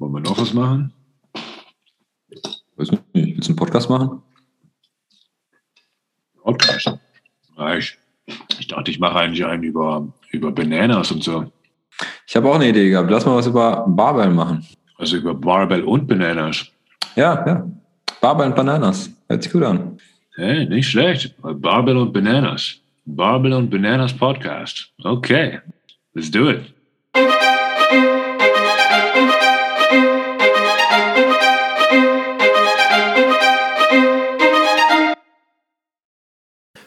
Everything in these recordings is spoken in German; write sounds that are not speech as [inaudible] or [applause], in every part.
Wollen wir noch was machen? Weiß nicht, willst du einen Podcast machen? Podcast. Ja, ich, ich dachte, ich mache eigentlich einen über, über Bananas und so. Ich habe auch eine Idee gehabt. Lass mal was über Barbell machen. Also über Barbell und Bananas. Ja, ja. Barbell und Bananas. Hört sich gut an. Hey, nicht schlecht. Barbell und Bananas. Barbell und Bananas Podcast. Okay, let's do it.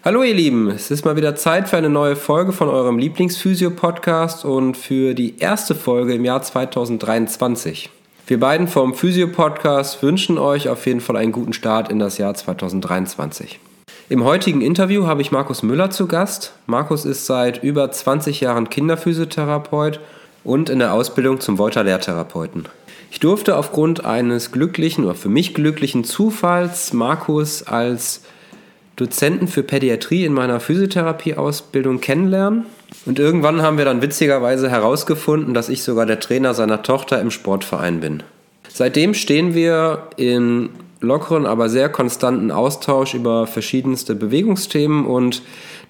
Hallo ihr Lieben, es ist mal wieder Zeit für eine neue Folge von eurem Lieblingsphysio-Podcast und für die erste Folge im Jahr 2023. Wir beiden vom Physio-Podcast wünschen euch auf jeden Fall einen guten Start in das Jahr 2023. Im heutigen Interview habe ich Markus Müller zu Gast. Markus ist seit über 20 Jahren Kinderphysiotherapeut und in der Ausbildung zum Volta-Lehrtherapeuten. Ich durfte aufgrund eines glücklichen oder für mich glücklichen Zufalls Markus als Dozenten für Pädiatrie in meiner Physiotherapie-Ausbildung kennenlernen. Und irgendwann haben wir dann witzigerweise herausgefunden, dass ich sogar der Trainer seiner Tochter im Sportverein bin. Seitdem stehen wir in lockeren, aber sehr konstanten Austausch über verschiedenste Bewegungsthemen und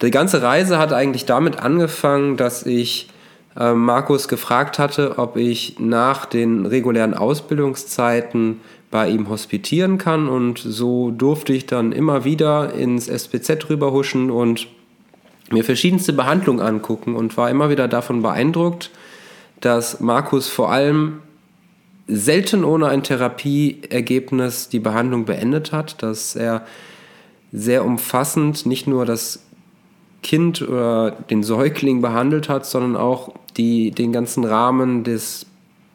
die ganze Reise hat eigentlich damit angefangen, dass ich äh, Markus gefragt hatte, ob ich nach den regulären Ausbildungszeiten bei ihm hospitieren kann. Und so durfte ich dann immer wieder ins SPZ rüberhuschen und mir verschiedenste Behandlungen angucken und war immer wieder davon beeindruckt, dass Markus vor allem selten ohne ein Therapieergebnis die Behandlung beendet hat, dass er sehr umfassend nicht nur das Kind oder den Säugling behandelt hat, sondern auch die, den ganzen Rahmen des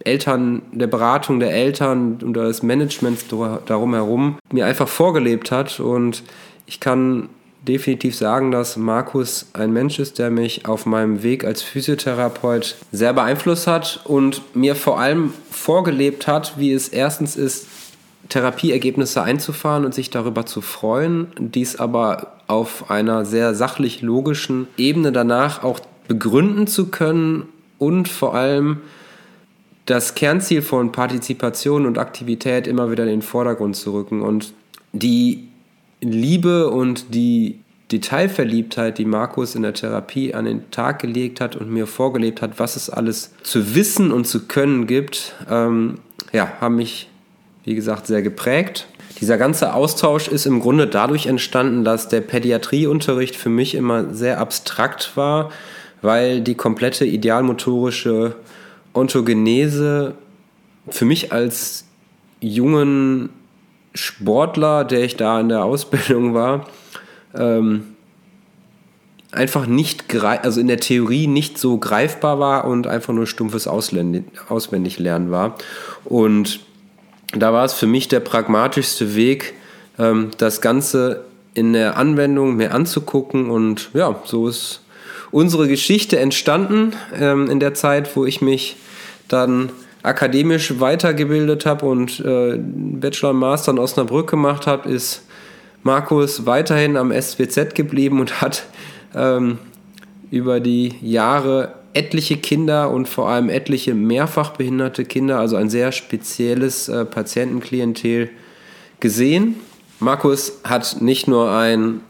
Eltern, der Beratung der Eltern und des Managements darum herum mir einfach vorgelebt hat. Und ich kann definitiv sagen, dass Markus ein Mensch ist, der mich auf meinem Weg als Physiotherapeut sehr beeinflusst hat und mir vor allem vorgelebt hat, wie es erstens ist, Therapieergebnisse einzufahren und sich darüber zu freuen, dies aber auf einer sehr sachlich logischen Ebene danach auch begründen zu können und vor allem das Kernziel von Partizipation und Aktivität immer wieder in den Vordergrund zu rücken und die Liebe und die Detailverliebtheit, die Markus in der Therapie an den Tag gelegt hat und mir vorgelebt hat, was es alles zu wissen und zu können gibt, ähm, ja, haben mich, wie gesagt, sehr geprägt. Dieser ganze Austausch ist im Grunde dadurch entstanden, dass der Pädiatrieunterricht für mich immer sehr abstrakt war, weil die komplette idealmotorische Ontogenese für mich als jungen Sportler, der ich da in der Ausbildung war, ähm, einfach nicht, also in der Theorie nicht so greifbar war und einfach nur stumpfes auswendig lernen war. Und da war es für mich der pragmatischste Weg, ähm, das Ganze in der Anwendung mir anzugucken. Und ja, so ist unsere Geschichte entstanden ähm, in der Zeit, wo ich mich dann akademisch weitergebildet habe und äh, Bachelor und Master in Osnabrück gemacht habe, ist Markus weiterhin am SWZ geblieben und hat ähm, über die Jahre etliche Kinder und vor allem etliche mehrfach behinderte Kinder, also ein sehr spezielles äh, Patientenklientel gesehen. Markus hat nicht nur ein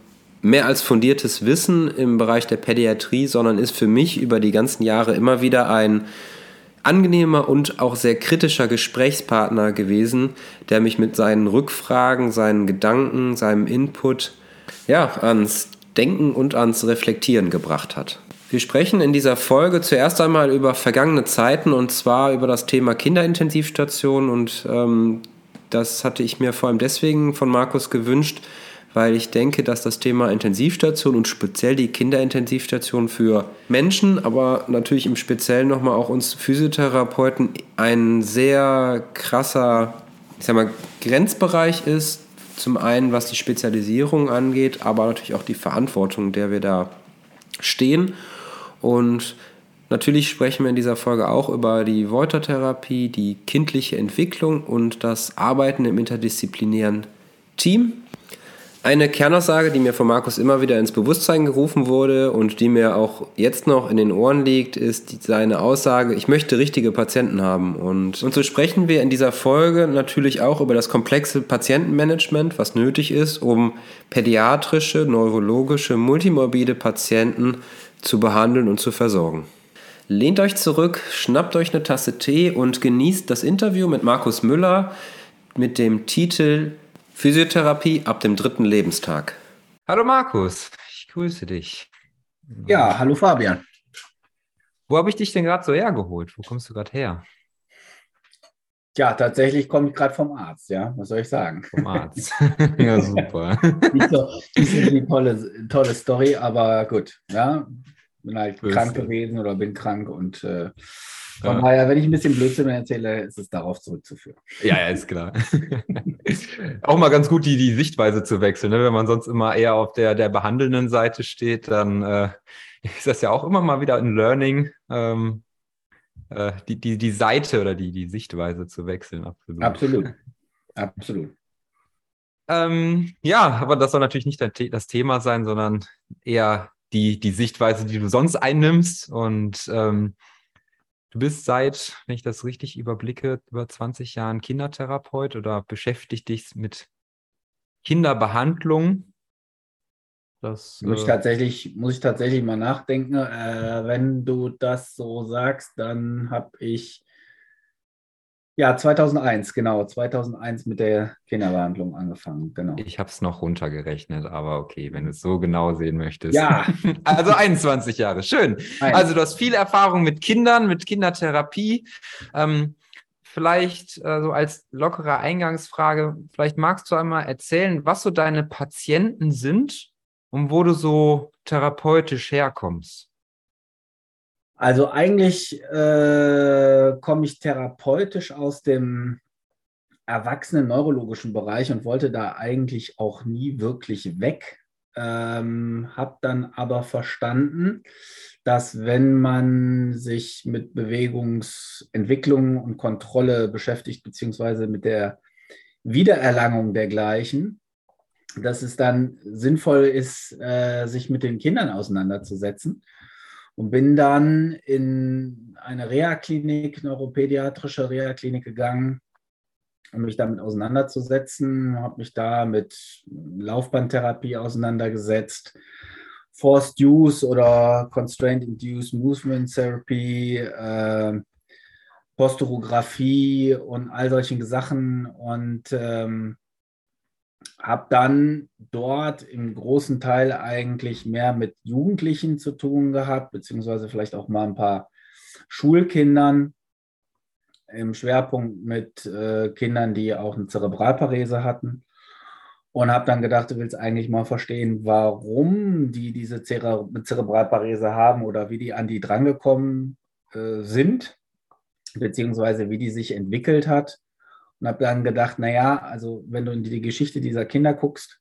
mehr als fundiertes Wissen im Bereich der Pädiatrie, sondern ist für mich über die ganzen Jahre immer wieder ein angenehmer und auch sehr kritischer Gesprächspartner gewesen, der mich mit seinen Rückfragen, seinen Gedanken, seinem Input ja, ans Denken und ans Reflektieren gebracht hat. Wir sprechen in dieser Folge zuerst einmal über vergangene Zeiten und zwar über das Thema Kinderintensivstation und ähm, das hatte ich mir vor allem deswegen von Markus gewünscht, weil ich denke, dass das Thema Intensivstation und speziell die Kinderintensivstation für Menschen, aber natürlich im Speziellen nochmal auch uns Physiotherapeuten ein sehr krasser, ich sag mal, Grenzbereich ist. Zum einen, was die Spezialisierung angeht, aber natürlich auch die Verantwortung, der wir da stehen. Und natürlich sprechen wir in dieser Folge auch über die Wolter-Therapie, die kindliche Entwicklung und das Arbeiten im interdisziplinären Team. Eine Kernaussage, die mir von Markus immer wieder ins Bewusstsein gerufen wurde und die mir auch jetzt noch in den Ohren liegt, ist seine Aussage, ich möchte richtige Patienten haben. Und, und so sprechen wir in dieser Folge natürlich auch über das komplexe Patientenmanagement, was nötig ist, um pädiatrische, neurologische, multimorbide Patienten zu behandeln und zu versorgen. Lehnt euch zurück, schnappt euch eine Tasse Tee und genießt das Interview mit Markus Müller mit dem Titel Physiotherapie ab dem dritten Lebenstag. Hallo Markus, ich grüße dich. Ja, hallo Fabian. Wo habe ich dich denn gerade so hergeholt? Wo kommst du gerade her? Ja, tatsächlich komme ich gerade vom Arzt, ja. Was soll ich sagen? Vom Arzt. [laughs] ja, super. nicht so, nicht so eine tolle, tolle Story, aber gut, ja. Bin halt Grüß krank gewesen oder bin krank und äh, von daher, wenn ich ein bisschen Blödsinn erzähle, ist es darauf zurückzuführen. Ja, ja, ist klar. [laughs] Auch mal ganz gut, die, die Sichtweise zu wechseln. Ne? Wenn man sonst immer eher auf der, der behandelnden Seite steht, dann äh, [laughs] ist das ja auch immer mal wieder ein Learning, ähm, äh, die, die, die Seite oder die, die Sichtweise zu wechseln. Absolut. Absolut. Absolut. Ähm, ja, aber das soll natürlich nicht das Thema sein, sondern eher die, die Sichtweise, die du sonst einnimmst. Und ähm, Du bist seit, wenn ich das richtig überblicke, über 20 Jahren Kindertherapeut oder beschäftigt dich mit Kinderbehandlung. Das, muss, ich äh, tatsächlich, muss ich tatsächlich mal nachdenken. Äh, wenn du das so sagst, dann habe ich ja, 2001, genau. 2001 mit der Kinderbehandlung angefangen, genau. Ich habe es noch runtergerechnet, aber okay, wenn du es so genau sehen möchtest. Ja. [laughs] also 21 Jahre, schön. Nein. Also du hast viel Erfahrung mit Kindern, mit Kindertherapie. Ähm, vielleicht äh, so als lockere Eingangsfrage, vielleicht magst du einmal erzählen, was so deine Patienten sind und wo du so therapeutisch herkommst. Also eigentlich äh, komme ich therapeutisch aus dem erwachsenen neurologischen Bereich und wollte da eigentlich auch nie wirklich weg. Ähm, habe dann aber verstanden, dass wenn man sich mit Bewegungsentwicklung und Kontrolle beschäftigt, beziehungsweise mit der Wiedererlangung dergleichen, dass es dann sinnvoll ist, äh, sich mit den Kindern auseinanderzusetzen und bin dann in eine Reha-Klinik, neuropädiatrische Reha-Klinik gegangen, um mich damit auseinanderzusetzen, habe mich da mit Laufbahntherapie auseinandergesetzt, Forced Use oder Constraint Induced Movement Therapy, äh, Posturographie und all solchen Sachen. Und ähm, habe dann dort im großen Teil eigentlich mehr mit Jugendlichen zu tun gehabt, beziehungsweise vielleicht auch mal ein paar Schulkindern im Schwerpunkt mit äh, Kindern, die auch eine Zerebralparese hatten. Und habe dann gedacht, du willst eigentlich mal verstehen, warum die diese Zere Zerebralparese haben oder wie die an die drangekommen äh, sind, beziehungsweise wie die sich entwickelt hat und habe dann gedacht, naja, also wenn du in die Geschichte dieser Kinder guckst,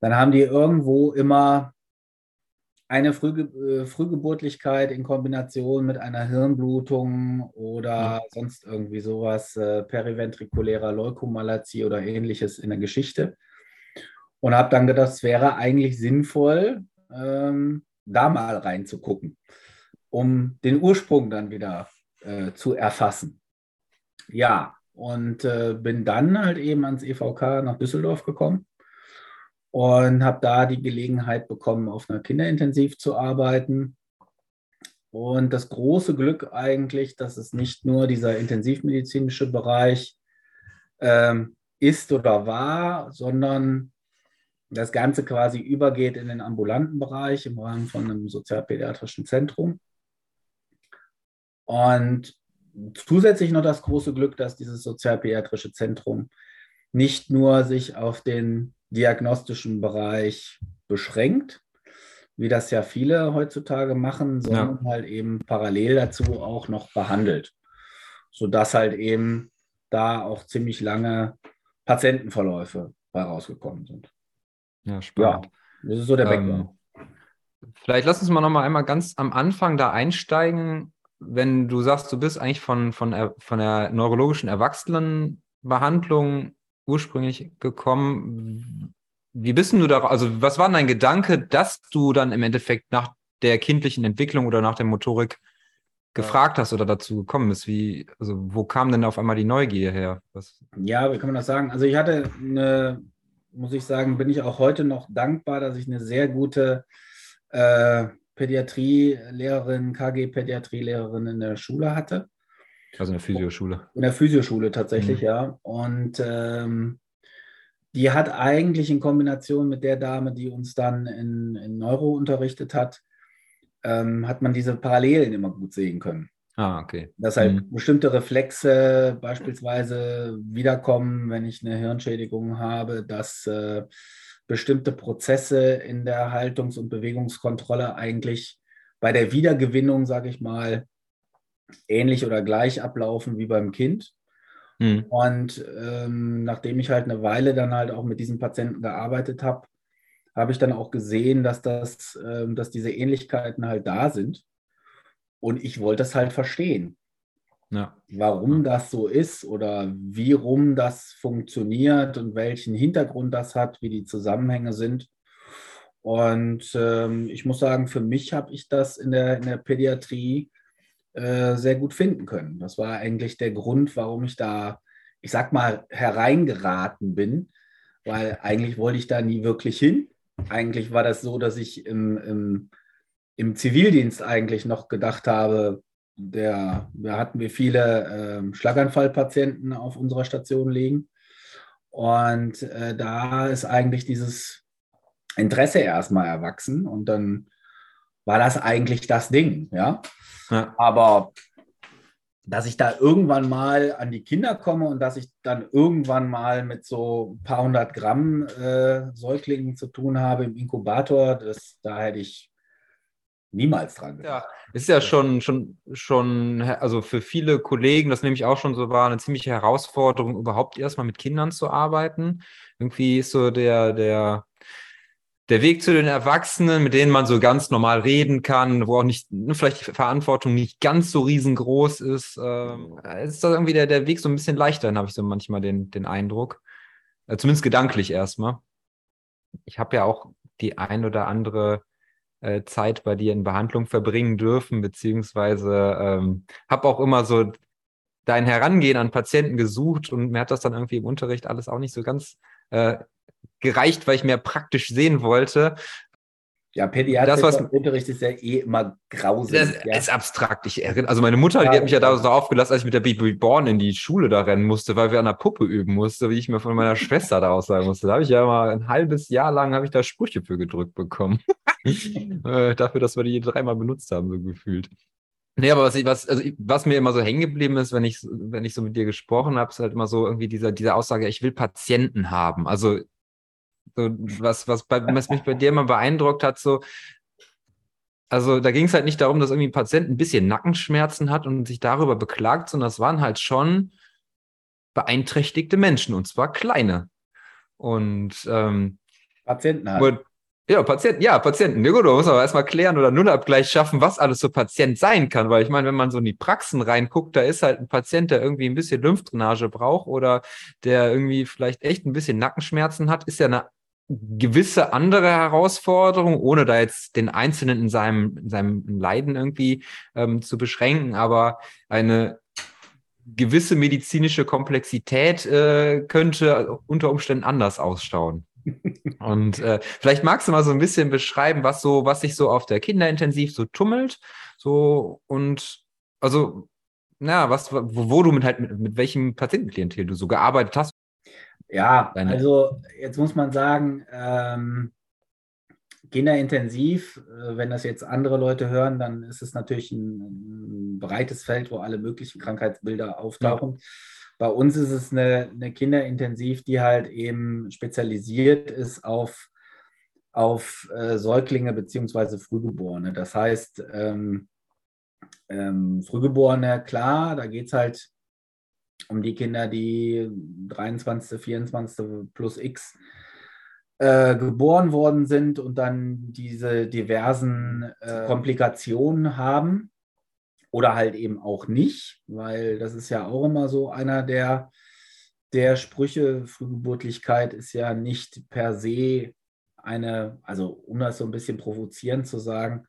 dann haben die irgendwo immer eine Frühge äh, Frühgeburtlichkeit in Kombination mit einer Hirnblutung oder sonst irgendwie sowas, äh, periventrikulärer Leukomalazie oder ähnliches in der Geschichte. Und habe dann gedacht, es wäre eigentlich sinnvoll, ähm, da mal reinzugucken, um den Ursprung dann wieder äh, zu erfassen. Ja, und äh, bin dann halt eben ans EVK nach Düsseldorf gekommen und habe da die Gelegenheit bekommen, auf einer Kinderintensiv zu arbeiten. Und das große Glück eigentlich, dass es nicht nur dieser intensivmedizinische Bereich ähm, ist oder war, sondern das Ganze quasi übergeht in den ambulanten Bereich im Rahmen von einem sozialpädiatrischen Zentrum. Und zusätzlich noch das große Glück, dass dieses sozialpädiatrische Zentrum nicht nur sich auf den diagnostischen Bereich beschränkt, wie das ja viele heutzutage machen, sondern ja. halt eben parallel dazu auch noch behandelt, sodass halt eben da auch ziemlich lange Patientenverläufe bei rausgekommen sind. Ja, spannend. Ja, das ist so der ähm, Background. Vielleicht lass uns mal noch mal einmal ganz am Anfang da einsteigen wenn du sagst, du bist eigentlich von, von, von der neurologischen Erwachsenenbehandlung ursprünglich gekommen, wie bist du da, also was war dein Gedanke, dass du dann im Endeffekt nach der kindlichen Entwicklung oder nach der Motorik gefragt hast oder dazu gekommen bist? Wie, also wo kam denn auf einmal die Neugier her? Was? Ja, wie kann man das sagen? Also ich hatte eine, muss ich sagen, bin ich auch heute noch dankbar, dass ich eine sehr gute äh, Pädiatrielehrerin, KG-Pädiatrielehrerin in der Schule hatte. Also in der Physioschule. In der Physioschule tatsächlich, mhm. ja. Und ähm, die hat eigentlich in Kombination mit der Dame, die uns dann in, in Neuro unterrichtet hat, ähm, hat man diese Parallelen immer gut sehen können. Ah, okay. Dass halt mhm. bestimmte Reflexe beispielsweise wiederkommen, wenn ich eine Hirnschädigung habe, dass äh, bestimmte Prozesse in der Haltungs- und Bewegungskontrolle eigentlich bei der Wiedergewinnung, sage ich mal, ähnlich oder gleich ablaufen wie beim Kind. Mhm. Und ähm, nachdem ich halt eine Weile dann halt auch mit diesen Patienten gearbeitet habe, habe ich dann auch gesehen, dass, das, ähm, dass diese Ähnlichkeiten halt da sind. Und ich wollte es halt verstehen. Ja. Warum das so ist oder wie rum das funktioniert und welchen Hintergrund das hat, wie die Zusammenhänge sind. Und ähm, ich muss sagen, für mich habe ich das in der, in der Pädiatrie äh, sehr gut finden können. Das war eigentlich der Grund, warum ich da, ich sag mal, hereingeraten bin, weil eigentlich wollte ich da nie wirklich hin. Eigentlich war das so, dass ich im, im, im Zivildienst eigentlich noch gedacht habe, der, da hatten wir viele äh, Schlaganfallpatienten auf unserer Station liegen. Und äh, da ist eigentlich dieses Interesse erstmal erwachsen und dann war das eigentlich das Ding, ja. Ja. Aber dass ich da irgendwann mal an die Kinder komme und dass ich dann irgendwann mal mit so ein paar hundert Gramm äh, Säuglingen zu tun habe im Inkubator, das, da hätte ich niemals dran gedacht. Ja, ist ja schon, schon, schon, also für viele Kollegen, das nehme ich auch schon so war, eine ziemliche Herausforderung, überhaupt erstmal mit Kindern zu arbeiten. Irgendwie ist so der, der, der Weg zu den Erwachsenen, mit denen man so ganz normal reden kann, wo auch nicht, ne, vielleicht die Verantwortung nicht ganz so riesengroß ist, äh, ist das irgendwie der, der Weg so ein bisschen leichter, dann habe ich so manchmal den, den Eindruck. Äh, zumindest gedanklich erstmal. Ich habe ja auch die ein oder andere äh, Zeit bei dir in Behandlung verbringen dürfen, beziehungsweise ähm, habe auch immer so dein Herangehen an Patienten gesucht und mir hat das dann irgendwie im Unterricht alles auch nicht so ganz äh, gereicht, weil ich mehr praktisch sehen wollte. Ja, pädiatrischer Unterricht ist ja eh immer grausig. Das ja. ist abstrakt. Ich erinnere, also meine Mutter, ja, die hat mich ja da so aufgelassen, als ich mit der Baby Born in die Schule da rennen musste, weil wir an der Puppe üben mussten, wie ich mir von meiner Schwester da aussagen musste. Da habe ich ja mal ein halbes Jahr lang habe ich da Sprüche für gedrückt bekommen. [laughs] äh, dafür, dass wir die dreimal benutzt haben, so gefühlt. Nee, aber was, ich, was, also was mir immer so hängen geblieben ist, wenn ich, wenn ich so mit dir gesprochen habe, ist halt immer so irgendwie dieser, diese Aussage, ich will Patienten haben. Also so, was, was, bei, was mich bei dir immer beeindruckt hat, so, also da ging es halt nicht darum, dass irgendwie ein Patient ein bisschen Nackenschmerzen hat und sich darüber beklagt, sondern das waren halt schon beeinträchtigte Menschen und zwar kleine. Und ähm, Patienten halt. Ja, Patienten, ja, Patienten. Ja gut, da muss aber erstmal klären oder Nullabgleich schaffen, was alles so Patient sein kann. Weil ich meine, wenn man so in die Praxen reinguckt, da ist halt ein Patient, der irgendwie ein bisschen Lymphdrainage braucht oder der irgendwie vielleicht echt ein bisschen Nackenschmerzen hat, ist ja eine gewisse andere Herausforderung, ohne da jetzt den Einzelnen in seinem, in seinem Leiden irgendwie ähm, zu beschränken, aber eine gewisse medizinische Komplexität äh, könnte unter Umständen anders ausschauen. [laughs] Und äh, vielleicht magst du mal so ein bisschen beschreiben, was so, was sich so auf der Kinderintensiv so tummelt, so und also, na, was, wo, wo du mit halt mit, mit welchem Patientenklientel du so gearbeitet hast. Ja, Deine. also jetzt muss man sagen, ähm, Kinderintensiv, äh, wenn das jetzt andere Leute hören, dann ist es natürlich ein, ein breites Feld, wo alle möglichen Krankheitsbilder auftauchen. Ja. Bei uns ist es eine, eine Kinderintensiv, die halt eben spezialisiert ist auf, auf äh, Säuglinge bzw. Frühgeborene. Das heißt, ähm, ähm, Frühgeborene, klar, da geht es halt um die Kinder, die 23., 24. plus X äh, geboren worden sind und dann diese diversen äh, Komplikationen haben oder halt eben auch nicht, weil das ist ja auch immer so einer der der Sprüche, Frühgeburtlichkeit ist ja nicht per se eine, also um das so ein bisschen provozierend zu sagen,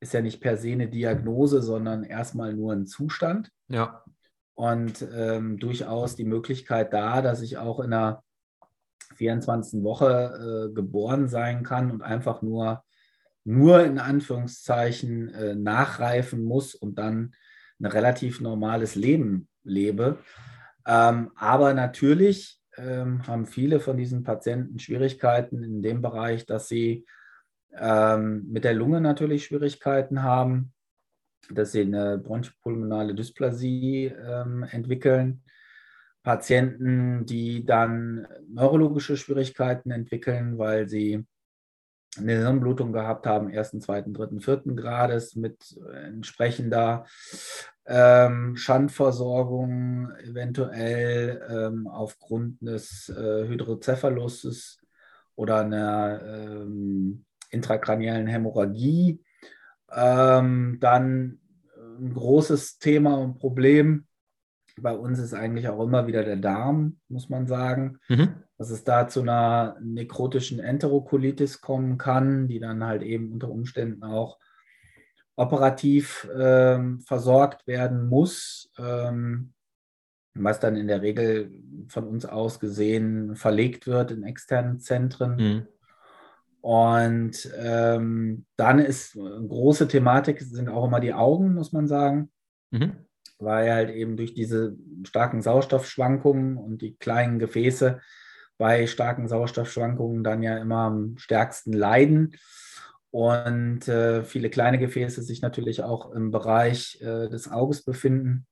ist ja nicht per se eine Diagnose, sondern erstmal nur ein Zustand. Ja. Und ähm, durchaus die Möglichkeit da, dass ich auch in einer 24. Woche äh, geboren sein kann und einfach nur, nur in Anführungszeichen äh, nachreifen muss und dann ein relativ normales Leben lebe. Ähm, aber natürlich ähm, haben viele von diesen Patienten Schwierigkeiten in dem Bereich, dass sie ähm, mit der Lunge natürlich Schwierigkeiten haben, dass sie eine bronchopulmonale Dysplasie ähm, entwickeln. Patienten, die dann neurologische Schwierigkeiten entwickeln, weil sie eine Hirnblutung gehabt haben, ersten, zweiten, dritten, vierten Grades mit entsprechender ähm, Schandversorgung, eventuell ähm, aufgrund des äh, Hydrocephaluses oder einer ähm, intrakraniellen Hämorrhagie. Ähm, dann ein großes Thema und Problem bei uns ist eigentlich auch immer wieder der Darm, muss man sagen. Mhm. Dass es da zu einer nekrotischen Enterokolitis kommen kann, die dann halt eben unter Umständen auch operativ ähm, versorgt werden muss, ähm, was dann in der Regel von uns aus gesehen verlegt wird in externen Zentren. Mhm. Und ähm, dann ist eine große Thematik, sind auch immer die Augen, muss man sagen. Mhm. Weil halt eben durch diese starken Sauerstoffschwankungen und die kleinen Gefäße bei starken Sauerstoffschwankungen dann ja immer am stärksten leiden. Und äh, viele kleine Gefäße sich natürlich auch im Bereich äh, des Auges befinden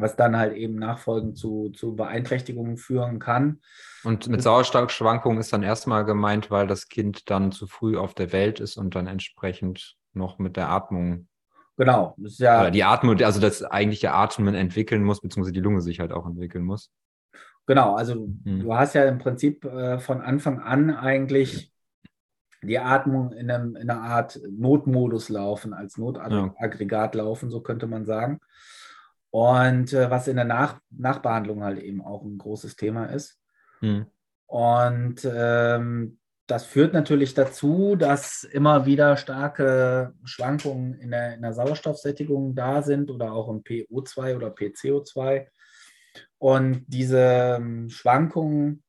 was dann halt eben nachfolgend zu, zu Beeinträchtigungen führen kann. Und mit Sauerstoffschwankungen ist dann erstmal gemeint, weil das Kind dann zu früh auf der Welt ist und dann entsprechend noch mit der Atmung. Genau. Ist ja, oder die Atmung, also das eigentliche Atmen entwickeln muss, beziehungsweise die Lunge sich halt auch entwickeln muss. Genau, also hm. du hast ja im Prinzip äh, von Anfang an eigentlich die Atmung in, einem, in einer Art Notmodus laufen, als Notaggregat ja. laufen, so könnte man sagen. Und äh, was in der Nach Nachbehandlung halt eben auch ein großes Thema ist. Mhm. Und ähm, das führt natürlich dazu, dass immer wieder starke Schwankungen in der, in der Sauerstoffsättigung da sind oder auch im PO2 oder PCO2. Und diese ähm, Schwankungen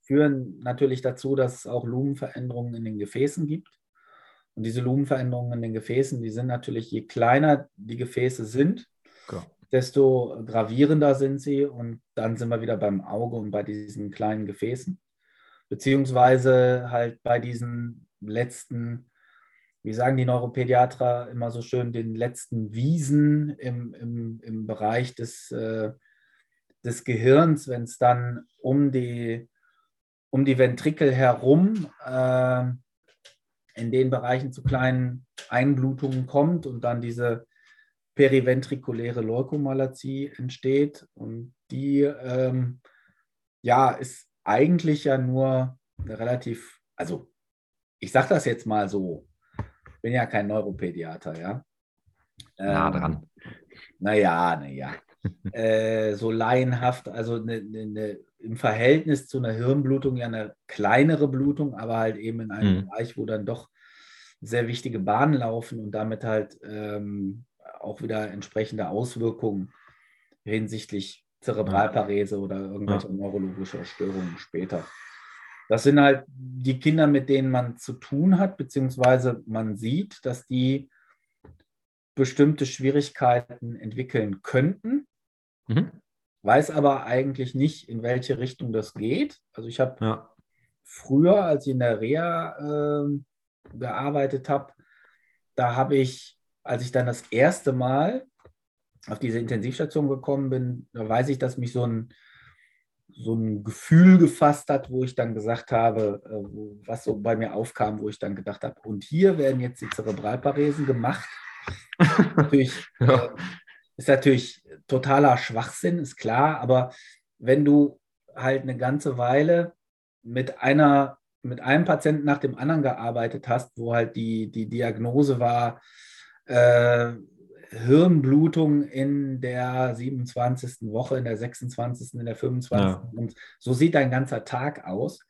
führen natürlich dazu, dass es auch Lumenveränderungen in den Gefäßen gibt. Und diese Lumenveränderungen in den Gefäßen, die sind natürlich, je kleiner die Gefäße sind, Genau. desto gravierender sind sie. Und dann sind wir wieder beim Auge und bei diesen kleinen Gefäßen. Beziehungsweise halt bei diesen letzten, wie sagen die Neuropädiater immer so schön, den letzten Wiesen im, im, im Bereich des, äh, des Gehirns, wenn es dann um die, um die Ventrikel herum äh, in den Bereichen zu kleinen Einblutungen kommt und dann diese periventrikuläre Leukomalazie entsteht. Und die ähm, ja, ist eigentlich ja nur relativ, also ich sage das jetzt mal so, ich bin ja kein Neuropädiater, ja. Ähm, nah dran. Naja, naja. [laughs] äh, so laienhaft, also ne, ne, ne, im Verhältnis zu einer Hirnblutung ja eine kleinere Blutung, aber halt eben in einem mhm. Bereich, wo dann doch sehr wichtige Bahnen laufen und damit halt ähm, auch wieder entsprechende Auswirkungen hinsichtlich Zerebralparese oder irgendwelche ja. neurologischer Störungen später. Das sind halt die Kinder, mit denen man zu tun hat, beziehungsweise man sieht, dass die bestimmte Schwierigkeiten entwickeln könnten, mhm. weiß aber eigentlich nicht, in welche Richtung das geht. Also ich habe ja. früher, als ich in der Reha äh, gearbeitet habe, da habe ich als ich dann das erste Mal auf diese Intensivstation gekommen bin, da weiß ich, dass mich so ein, so ein Gefühl gefasst hat, wo ich dann gesagt habe, äh, was so bei mir aufkam, wo ich dann gedacht habe, und hier werden jetzt die Zerebralparesen gemacht. [laughs] natürlich, ja. äh, ist natürlich totaler Schwachsinn, ist klar, aber wenn du halt eine ganze Weile mit einer mit einem Patienten nach dem anderen gearbeitet hast, wo halt die, die Diagnose war, äh, Hirnblutung in der 27. Woche, in der 26., in der 25. Ja. Und so sieht dein ganzer Tag aus.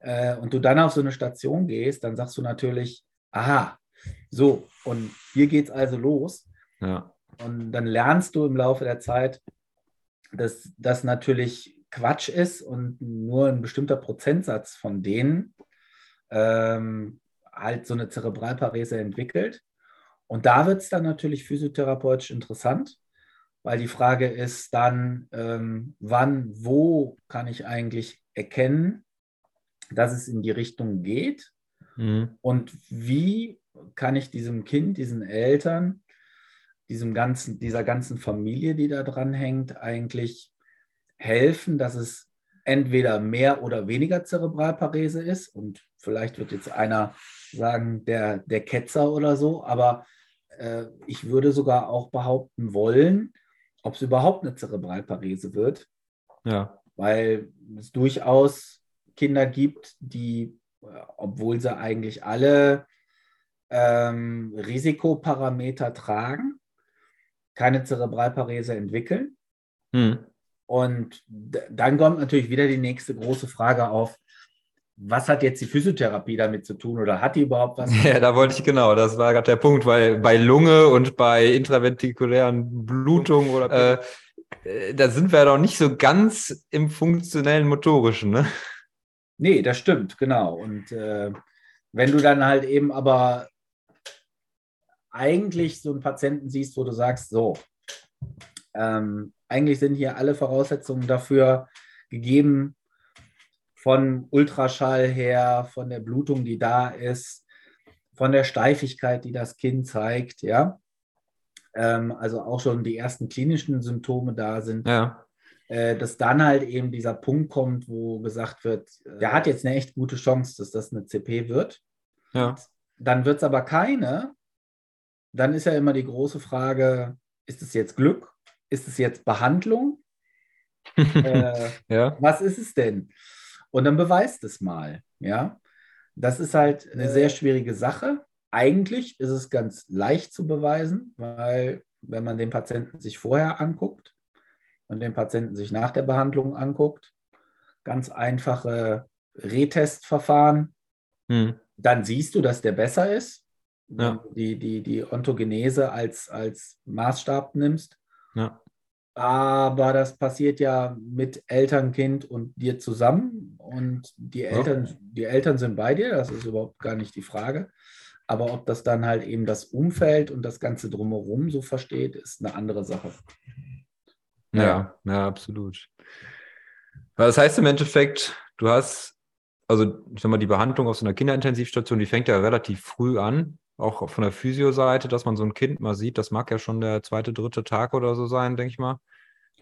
Äh, und du dann auf so eine Station gehst, dann sagst du natürlich, aha, so, und hier geht es also los. Ja. Und dann lernst du im Laufe der Zeit, dass das natürlich Quatsch ist und nur ein bestimmter Prozentsatz von denen ähm, halt so eine Zerebralparese entwickelt. Und da wird es dann natürlich physiotherapeutisch interessant, weil die Frage ist dann, ähm, wann, wo kann ich eigentlich erkennen, dass es in die Richtung geht Mhm. und wie kann ich diesem Kind, diesen Eltern, diesem ganzen, dieser ganzen Familie, die da dran hängt, eigentlich helfen, dass es entweder mehr oder weniger Zerebralparese ist. Und vielleicht wird jetzt einer sagen, der, der Ketzer oder so, aber äh, ich würde sogar auch behaupten wollen, ob es überhaupt eine Zerebralparese wird, Ja. weil es durchaus Kinder gibt, die, äh, obwohl sie eigentlich alle ähm, Risikoparameter tragen, keine Zerebralparese entwickeln. Mhm. Und dann kommt natürlich wieder die nächste große Frage auf, was hat jetzt die Physiotherapie damit zu tun oder hat die überhaupt was? [laughs] Ja, da wollte ich genau, das war gerade der Punkt, weil bei Lunge und bei intraventikulären Blutungen oder äh, äh, da sind wir doch nicht so ganz im funktionellen motorischen, ne? Nee, das stimmt, genau. Und äh, wenn du dann halt eben aber eigentlich so einen Patienten siehst, wo du sagst, so, ähm, eigentlich sind hier alle Voraussetzungen dafür gegeben, von Ultraschall her, von der Blutung, die da ist, von der Steifigkeit, die das Kind zeigt, ja. Ähm, also auch schon die ersten klinischen Symptome da sind Ja. äh, dass dann halt eben dieser Punkt kommt, wo gesagt wird, äh, der hat jetzt eine echt gute Chance, dass das eine CP wird. Ja. Dann wird es aber keine. Dann ist ja immer die große Frage, ist es jetzt Glück? Ist es jetzt Behandlung? [laughs] äh, ja. was ist es denn? Und dann beweist es mal, ja. Das ist halt eine sehr schwierige Sache. Eigentlich ist es ganz leicht zu beweisen, weil wenn man den Patienten sich vorher anguckt und den Patienten sich nach der Behandlung anguckt, ganz einfache Retestverfahren, Hm. dann siehst du, dass der besser ist. Wenn Ja. du die, die, die Ontogenese als, als Maßstab nimmst. Ja. Aber das passiert ja mit Eltern, Kind und dir zusammen. Und die Eltern, die Eltern sind bei dir, das ist überhaupt gar nicht die Frage. Aber ob das dann halt eben das Umfeld und das Ganze drumherum so versteht, ist eine andere Sache. Ja, ja, absolut. Weil das heißt im Endeffekt, du hast, also ich sag mal, die Behandlung auf so einer Kinderintensivstation, die fängt ja relativ früh an, auch von der Physio-Seite, dass man so ein Kind mal sieht. Das mag ja schon der zweite, dritte Tag oder so sein, denke ich mal.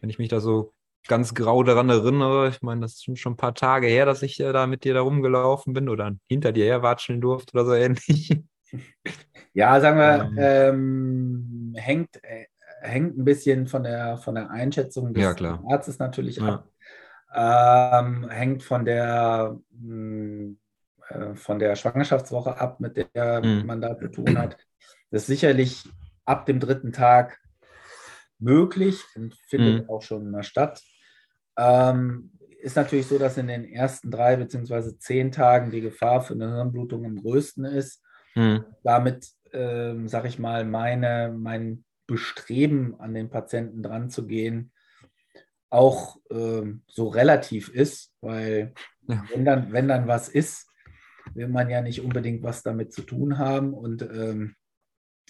Wenn ich mich da so ganz grau daran erinnere, ich meine, das sind schon ein paar Tage her, dass ich äh, da mit dir da rumgelaufen bin oder hinter dir herwatscheln durfte oder so [laughs] ähnlich. Ja, sagen wir, Ähm. ähm, hängt, äh, hängt ein bisschen von der, von der Einschätzung des Ja. Arztes natürlich Ja. ab. Ähm, hängt von der, mh, äh, von der Schwangerschaftswoche ab, mit der Mhm. man da zu tun hat. Das ist sicherlich ab dem dritten Tag möglich und findet Mhm. auch schon mal statt. Ähm, ist natürlich so, dass in den ersten drei beziehungsweise zehn Tagen die Gefahr für eine Hirnblutung am größten ist Hm. damit, ähm, sag ich mal, meine, mein Bestreben an den Patienten dran zu gehen, auch ähm, so relativ ist, weil Ja. wenn, dann, wenn dann was ist, will man ja nicht unbedingt was damit zu tun haben und ähm,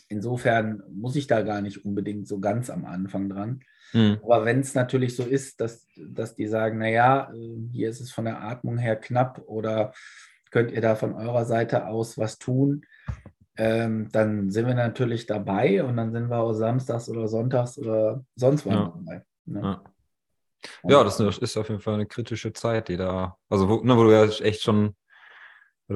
insofern muss ich da gar nicht unbedingt so ganz am Anfang dran. Hm. Aber wenn es natürlich so ist, dass, dass die sagen, naja, äh, hier ist es von der Atmung her knapp oder könnt ihr da von eurer Seite aus was tun, ähm, dann sind wir natürlich dabei und dann sind wir auch samstags oder sonntags oder sonst wann Ja. dabei. Ne? Ja. Ja, das ist auf jeden Fall eine kritische Zeit, die da, also wo, ne, wo du ja echt schon,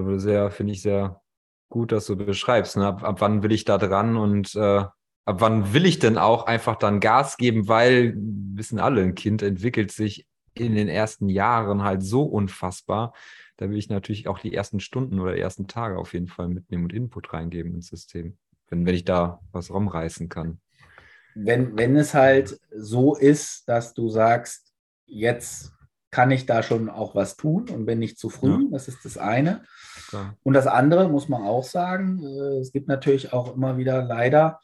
wo du sehr, finde ich, sehr gut das so beschreibst. Ne? Ab, ab wann will ich da dran und äh, ab wann will ich denn auch einfach dann Gas geben, weil, wissen alle, ein Kind entwickelt sich in den ersten Jahren halt so unfassbar. Da will ich natürlich auch die ersten Stunden oder die ersten Tage auf jeden Fall mitnehmen und Input reingeben ins System, wenn, wenn ich da was rumreißen kann. wenn, wenn es halt so ist, dass du sagst, jetzt kann ich da schon auch was tun und bin nicht zu früh, ja. das ist das eine. Klar. Und das andere muss man auch sagen, äh, es gibt natürlich auch immer wieder leider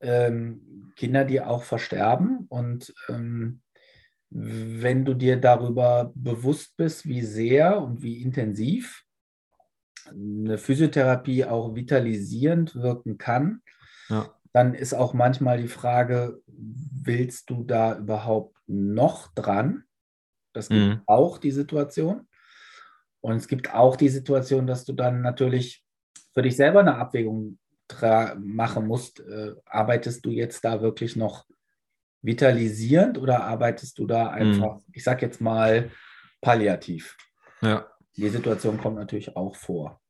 ähm, Kinder, die auch versterben. Und ähm, wenn du dir darüber bewusst bist, wie sehr und wie intensiv eine Physiotherapie auch vitalisierend wirken kann, ja. dann ist auch manchmal die Frage, willst du da überhaupt noch dran? Das gibt mhm. auch die Situation. Und es gibt auch die Situation, dass du dann natürlich für dich selber eine Abwägung machen musst. Äh, arbeitest du jetzt da wirklich noch vitalisierend oder arbeitest du da mhm. einfach, mhm. ich sag jetzt mal, palliativ? Ja. Die Situation kommt natürlich auch vor.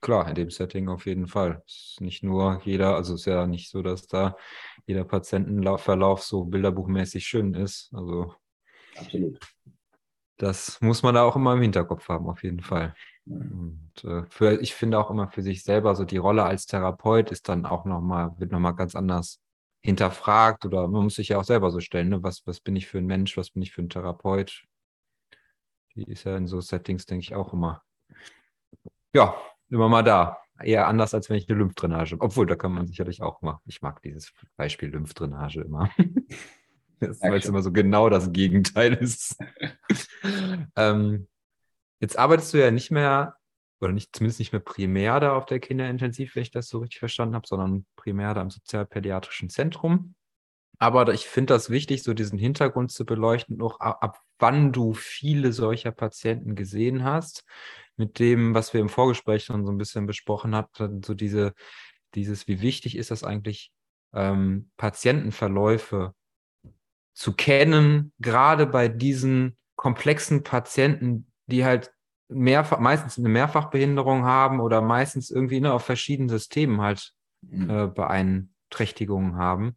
Klar, in dem Setting auf jeden Fall. Es ist nicht nur jeder, also es ist ja nicht so, dass da jeder Patientenverlauf so bilderbuchmäßig schön ist. Also absolut. Das muss man da auch immer im Hinterkopf haben, auf jeden Fall. Und äh, für, ich finde auch immer für sich selber so die Rolle als Therapeut ist dann auch nochmal, wird nochmal ganz anders hinterfragt oder man muss sich ja auch selber so stellen, ne? was, was bin ich für ein Mensch, was bin ich für ein Therapeut? Die ist ja in so Settings, denke ich, auch immer, ja, immer mal da. Eher anders, als wenn ich eine Lymphdrainage, obwohl da kann man sicherlich auch mal, ich mag dieses Beispiel Lymphdrainage immer. [laughs] weil es immer so genau das Gegenteil ist. [laughs] ähm, jetzt arbeitest du ja nicht mehr, oder nicht, zumindest nicht mehr primär da auf der Kinderintensiv, wenn ich das so richtig verstanden habe, sondern primär da im sozialpädiatrischen Zentrum. Aber ich finde das wichtig, so diesen Hintergrund zu beleuchten, auch ab, ab wann du viele solcher Patienten gesehen hast, mit dem, was wir im Vorgespräch schon so ein bisschen besprochen hatten, so diese, dieses, wie wichtig ist das eigentlich, ähm, Patientenverläufe zu kennen, gerade bei diesen komplexen Patienten, die halt mehrfach, meistens eine Mehrfachbehinderung haben oder meistens irgendwie ne, auf verschiedenen Systemen halt mhm. äh, Beeinträchtigungen haben,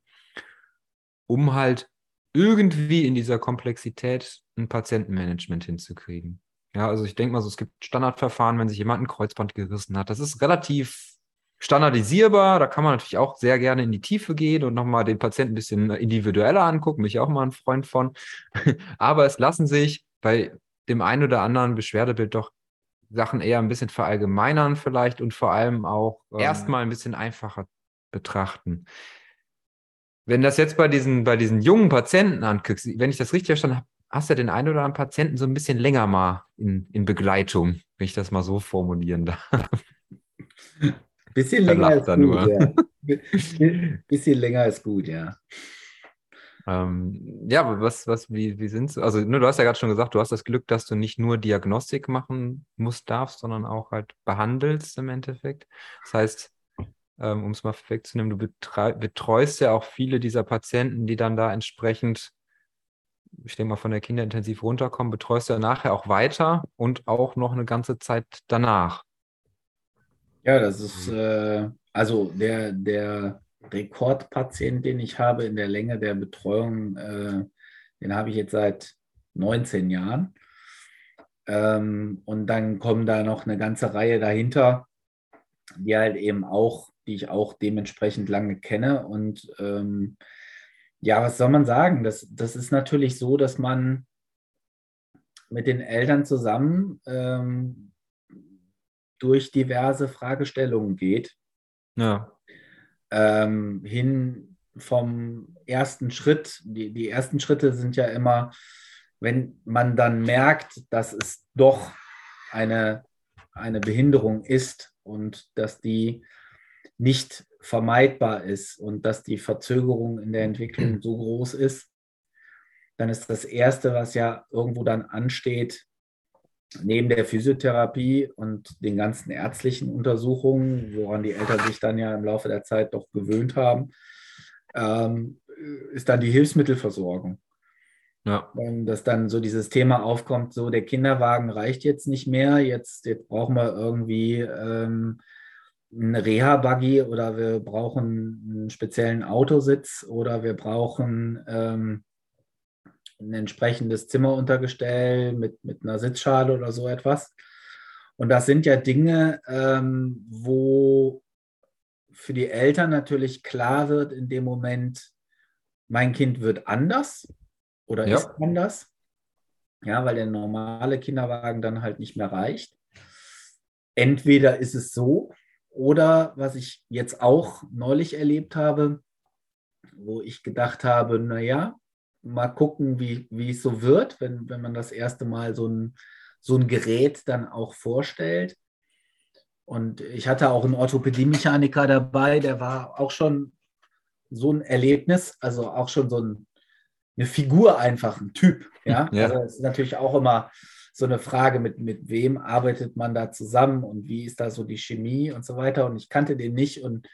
um halt irgendwie in dieser Komplexität ein Patientenmanagement hinzukriegen. Ja, also ich denke mal so, es gibt Standardverfahren, wenn sich jemand ein Kreuzband gerissen hat. Das ist relativ standardisierbar. Da kann man natürlich auch sehr gerne in die Tiefe gehen und nochmal den Patienten ein bisschen individueller angucken. Bin ich auch mal ein Freund von. [laughs] Aber es lassen sich bei dem einen oder anderen Beschwerdebild doch Sachen eher ein bisschen verallgemeinern vielleicht und vor allem auch ähm, erstmal ein bisschen einfacher betrachten. Wenn das jetzt bei diesen, bei diesen jungen Patienten anguckst, wenn ich das richtig verstanden habe, hast du den einen oder anderen Patienten so ein bisschen länger mal in, in Begleitung, wenn ich das mal so formulieren darf. [laughs] Bisschen länger ist gut, nur. ja. [laughs] Bisschen länger ist gut, ja. Ähm, ja, was, was, wie, wie sind Also, ne, du hast ja gerade schon gesagt, du hast das Glück, dass du nicht nur Diagnostik machen musst, darfst, sondern auch halt behandelst im Endeffekt. Das heißt, ähm, um es mal perfekt zu nehmen, du betreust ja auch viele dieser Patienten, die dann da entsprechend, ich denke mal, von der Kinderintensiv runterkommen, betreust du ja nachher auch weiter und auch noch eine ganze Zeit danach. Ja, das ist mhm. äh, also der, der Rekordpatient, den ich habe in der Länge der Betreuung, äh, den habe ich jetzt seit 19 Jahren. Ähm, und dann kommen da noch eine ganze Reihe dahinter, die halt eben auch, die ich auch dementsprechend lange kenne. Und ähm, ja, was soll man sagen? Das, das ist natürlich so, dass man mit den Eltern zusammen ähm, durch diverse Fragestellungen geht. Ja. Ähm, hin vom ersten Schritt. Die, die ersten Schritte sind ja immer, wenn man dann merkt, dass es doch eine, eine Behinderung ist und dass die nicht vermeidbar ist und dass die Verzögerung in der Entwicklung so groß ist, dann ist das Erste, was ja irgendwo dann ansteht, neben der Physiotherapie und den ganzen ärztlichen Untersuchungen, woran die Eltern sich dann ja im Laufe der Zeit doch gewöhnt haben, ähm, ist dann die Hilfsmittelversorgung. Ja. Dass dann so dieses Thema aufkommt, so der Kinderwagen reicht jetzt nicht mehr, jetzt, jetzt brauchen wir irgendwie ähm, eine Reha-Buggy oder wir brauchen einen speziellen Autositz oder wir brauchen ähm, ein entsprechendes Zimmeruntergestell mit, mit einer Sitzschale oder so etwas. Und das sind ja Dinge, ähm, wo für die Eltern natürlich klar wird in dem Moment, mein Kind wird anders oder Ja. ist anders. Ja, weil der normale Kinderwagen dann halt nicht mehr reicht. Entweder ist es so, oder was ich jetzt auch neulich erlebt habe, wo ich gedacht habe, naja, mal gucken, wie, wie es so wird, wenn, wenn man das erste Mal so ein, so ein Gerät dann auch vorstellt. Und ich hatte auch einen Orthopädie-Mechaniker dabei, der war auch schon so ein Erlebnis, also auch schon so ein, eine Figur einfach, ein Typ. Ja, Ja. also es ist natürlich auch immer so eine Frage, mit, mit wem arbeitet man da zusammen und wie ist da so die Chemie und so weiter. Und ich kannte den nicht und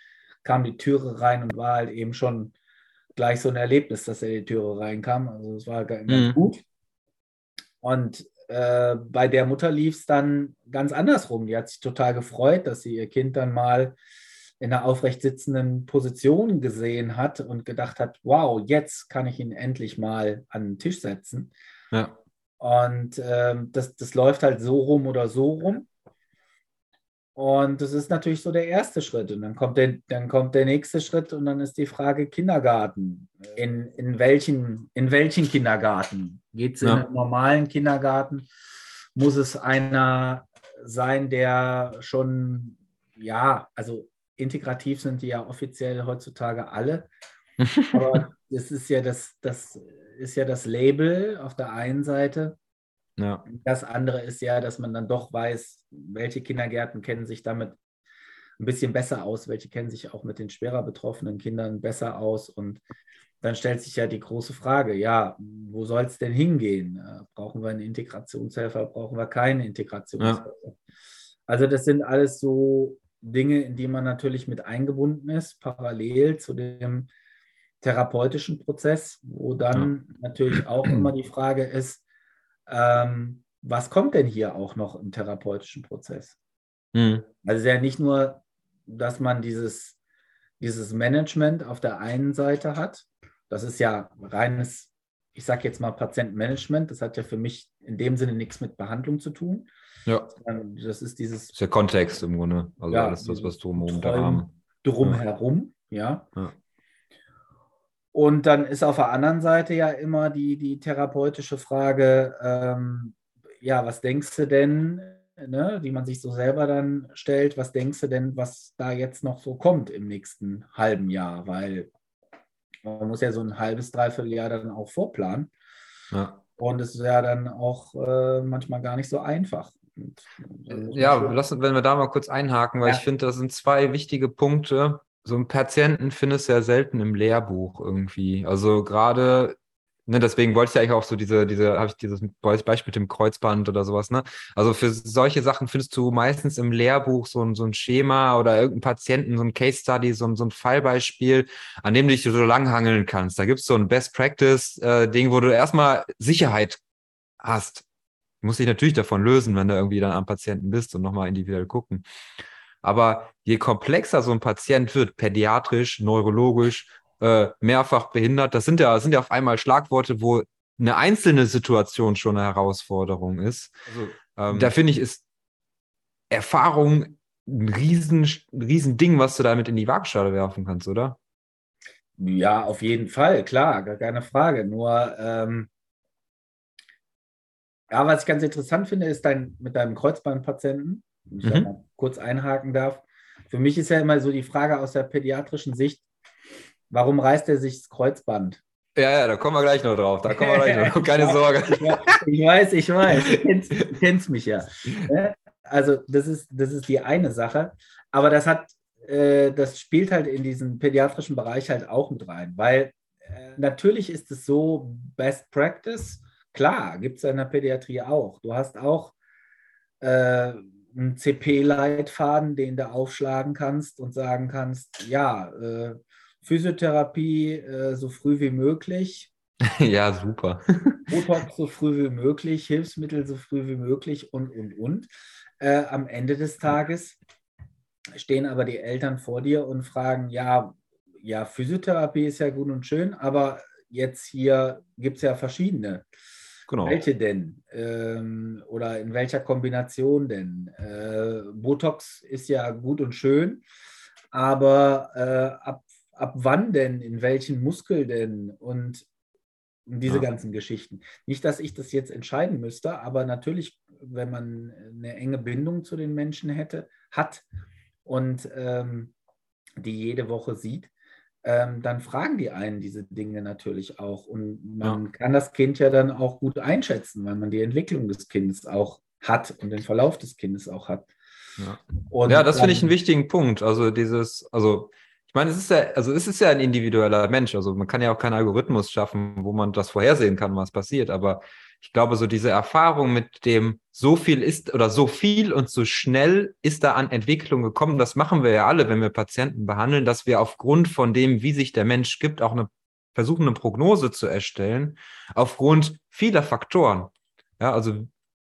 kam die Türe rein und war halt eben schon gleich so ein Erlebnis, dass er die Türe reinkam. Also es war ganz Mhm. gut. Und äh, bei der Mutter lief es dann ganz andersrum. Die hat sich total gefreut, dass sie ihr Kind dann mal in einer aufrecht sitzenden Position gesehen hat und gedacht hat, wow, jetzt kann ich ihn endlich mal an den Tisch setzen. Ja. Und ähm, das, das läuft halt so rum oder so rum. Und das ist natürlich so der erste Schritt. Und dann kommt der, dann kommt der nächste Schritt und dann ist die Frage Kindergarten. In, in, welchen, in welchen Kindergarten? Geht es in Ja. einen normalen Kindergarten? Muss es einer sein, der schon, ja, also integrativ sind die ja offiziell heutzutage alle. [laughs] Aber das ist ja das, das ist ja das Label auf der einen Seite. Ja. Das andere ist ja, dass man dann doch weiß, welche Kindergärten kennen sich damit ein bisschen besser aus, welche kennen sich auch mit den schwerer betroffenen Kindern besser aus. Und dann stellt sich ja die große Frage, ja, wo soll es denn hingehen? Äh, Brauchen wir einen Integrationshelfer, brauchen wir keinen Integrationshelfer? Also das sind alles so Dinge, in die man natürlich mit eingebunden ist, parallel zu dem therapeutischen Prozess, wo dann natürlich auch immer die Frage ist, ähm, was kommt denn hier auch noch im therapeutischen Prozess? Mhm. Also es ist ja nicht nur, dass man dieses, dieses Management auf der einen Seite hat. Das ist ja reines, ich sage jetzt mal Patientenmanagement. Das hat ja für mich in dem Sinne nichts mit Behandlung zu tun. Ja. Das ist dieses ist der Kontext im Grunde. Also Ja, alles das, was drumherum Betreuung. Rahmen. drumherum, ja. Ja. Und dann ist auf der anderen Seite ja immer die, die therapeutische Frage, ähm, ja, was denkst du denn, ne, die man sich so selber dann stellt, was denkst du denn, was da jetzt noch so kommt im nächsten halben Jahr? Weil man muss ja so ein halbes, dreiviertel Jahr dann auch vorplanen. Ja. Und es ist ja dann auch äh, manchmal gar nicht so einfach. Und man Ja, lass, wenn wir da mal kurz einhaken, weil Ja. ich finde, das sind zwei wichtige Punkte. So einen Patienten findest du ja selten im Lehrbuch irgendwie. Also gerade, ne, deswegen wollte ich ja eigentlich auch so diese, diese, habe ich dieses Be- Beispiel mit dem Kreuzband oder sowas, ne? Also für solche Sachen findest du meistens im Lehrbuch so ein, so ein Schema oder irgendeinen Patienten, so ein Case Study, so ein, so ein Fallbeispiel, an dem du dich so langhangeln kannst. Da gibt es so ein Best Practice-Ding, wo du erstmal Sicherheit hast. Du musst dich natürlich davon lösen, wenn du irgendwie dann am Patienten bist und nochmal individuell gucken. Aber je komplexer so ein Patient wird, pädiatrisch, neurologisch, äh, mehrfach behindert, das sind ja, das sind ja auf einmal Schlagworte, wo eine einzelne Situation schon eine Herausforderung ist. Also, Da finde ich, ist Erfahrung ein riesen, riesen Ding, was du damit in die Waagschale werfen kannst, oder? Ja, auf jeden Fall, klar, gar keine Frage. Nur, ähm, ja, was ich ganz interessant finde, ist dein, mit deinem Kreuzbandpatienten, wenn ich da Mhm. mal kurz einhaken darf. Für mich ist ja immer so die Frage aus der pädiatrischen Sicht, warum reißt er sich das Kreuzband? Ja, ja, da kommen wir gleich noch drauf. Da kommen wir gleich noch drauf. [laughs] Keine Sorge. Ich weiß, ich weiß, du kennst, du kennst mich ja. Ne? Also das ist, das ist die eine Sache, aber das hat, äh, das spielt halt in diesen pädiatrischen Bereich halt auch mit rein, weil äh, natürlich ist es so Best Practice, klar, gibt es in der Pädiatrie auch. Du hast auch äh, einen CP-Leitfaden, den du aufschlagen kannst und sagen kannst, ja, äh, Physiotherapie äh, so früh wie möglich, [laughs] Ja, super. [laughs] Botox so früh wie möglich, Hilfsmittel so früh wie möglich und, und, und. Äh, am Ende des Tages stehen aber die Eltern vor dir und fragen, ja, ja, Physiotherapie ist ja gut und schön, aber jetzt hier gibt es ja verschiedene. Genau. Welche denn? Ähm, oder in welcher Kombination denn? Äh, Botox ist ja gut und schön, aber äh, ab, ab wann denn, in welchen Muskel denn und diese Ja. ganzen Geschichten. Nicht, dass ich das jetzt entscheiden müsste, aber natürlich, wenn man eine enge Bindung zu den Menschen hätte, hat und ähm, die jede Woche sieht, ähm, dann fragen die einen diese Dinge natürlich auch. Und man kann das Kind ja dann auch gut einschätzen, weil man die Entwicklung des Kindes auch hat und den Verlauf des Kindes auch hat. Ja. Ja, das finde ich einen wichtigen Punkt. Also dieses, also ich meine, es ist ja, also es ist ja ein individueller Mensch. Also man kann ja auch keinen Algorithmus schaffen, wo man das vorhersehen kann, was passiert. Aber ich glaube, so diese Erfahrung mit dem, so viel ist oder so viel und so schnell ist da an Entwicklung gekommen. Das machen wir ja alle, wenn wir Patienten behandeln, dass wir aufgrund von dem, wie sich der Mensch gibt, auch eine versuchen, eine Prognose zu erstellen, aufgrund vieler Faktoren. Ja, also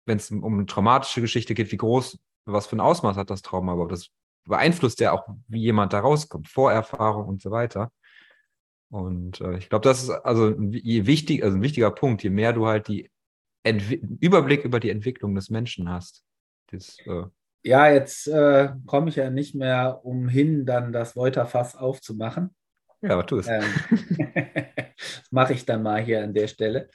wenn es um eine traumatische Geschichte geht, wie groß, was für ein Ausmaß hat das Trauma überhaupt? Das beeinflusst ja auch, wie jemand da rauskommt, Vorerfahrung und so weiter. Und äh, ich glaube, das ist also ein, wichtig, also ein wichtiger Punkt, je mehr du halt die Entwi Überblick über die Entwicklung des Menschen hast. Das, äh, Ja, jetzt äh, komme ich ja nicht mehr umhin, dann das Wolterfass aufzumachen. ja, aber tu es. Ähm, [laughs] das mache ich dann mal hier an der Stelle.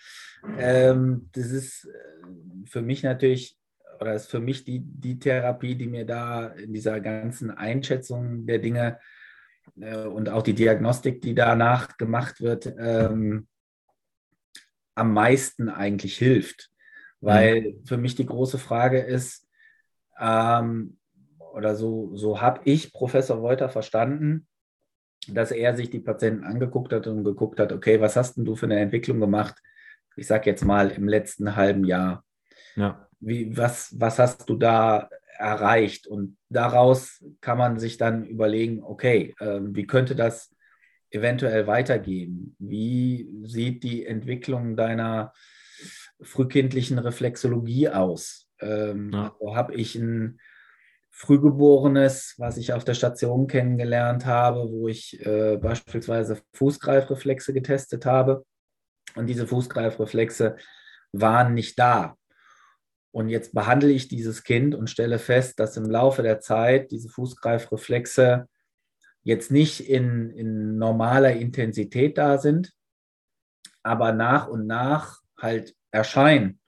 Ähm, das ist äh, für mich natürlich, oder ist für mich die, die Therapie, die mir da in dieser ganzen Einschätzung der Dinge äh, und auch die Diagnostik, die danach gemacht wird, ähm, am meisten eigentlich hilft. Weil für mich die große Frage ist, ähm, oder so, so habe ich Professor Wolter verstanden, dass er sich die Patienten angeguckt hat und geguckt hat, okay, was hast denn du für eine Entwicklung gemacht? Ich sage jetzt mal im letzten halben Jahr. Ja. Wie, was, was hast du da erreicht? Und daraus kann man sich dann überlegen, okay, ähm, wie könnte das eventuell weitergehen? Wie sieht die Entwicklung deiner frühkindlichen Reflexologie aus? Ähm, Ja. also habe ich ein Frühgeborenes, was ich auf der Station kennengelernt habe, wo ich äh, beispielsweise Fußgreifreflexe getestet habe. Und diese Fußgreifreflexe waren nicht da. Und jetzt behandle ich dieses Kind und stelle fest, dass im Laufe der Zeit diese Fußgreifreflexe jetzt nicht in, in normaler Intensität da sind, aber nach und nach halt erscheinen.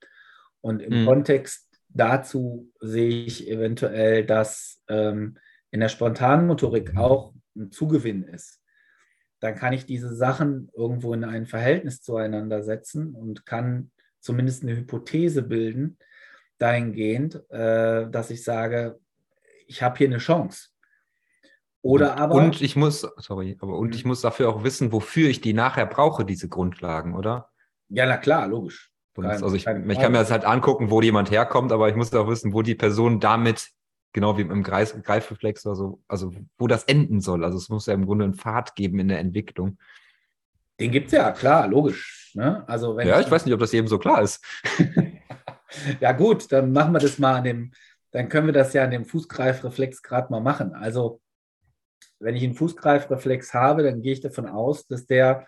Und im Mhm. Kontext dazu sehe ich eventuell, dass ähm, in der Spontanmotorik auch ein Zugewinn ist. Dann kann ich diese Sachen irgendwo in ein Verhältnis zueinander setzen und kann zumindest eine Hypothese bilden, dahingehend, äh, dass ich sage, ich habe hier eine Chance. Oder aber. Und ich muss, sorry, aber und Mhm. ich muss dafür auch wissen, wofür ich die nachher brauche, diese Grundlagen, oder? ja, na klar, logisch. Kein- also ich, ich kann mir das halt angucken, wo jemand herkommt, aber ich muss auch wissen, wo die Person damit, genau wie im Greif, Greifreflex oder so, also wo das enden soll. Also es muss ja im Grunde einen Pfad geben in der Entwicklung. Den gibt es ja, klar, logisch. Ne? Also wenn ja, ich weiß nicht, ob das jedem so klar ist. [laughs] Ja, gut, dann machen wir das mal an dem, dann können wir das ja an dem Fußgreifreflex gerade mal machen. Also, wenn ich einen Fußgreifreflex habe, dann gehe ich davon aus, dass der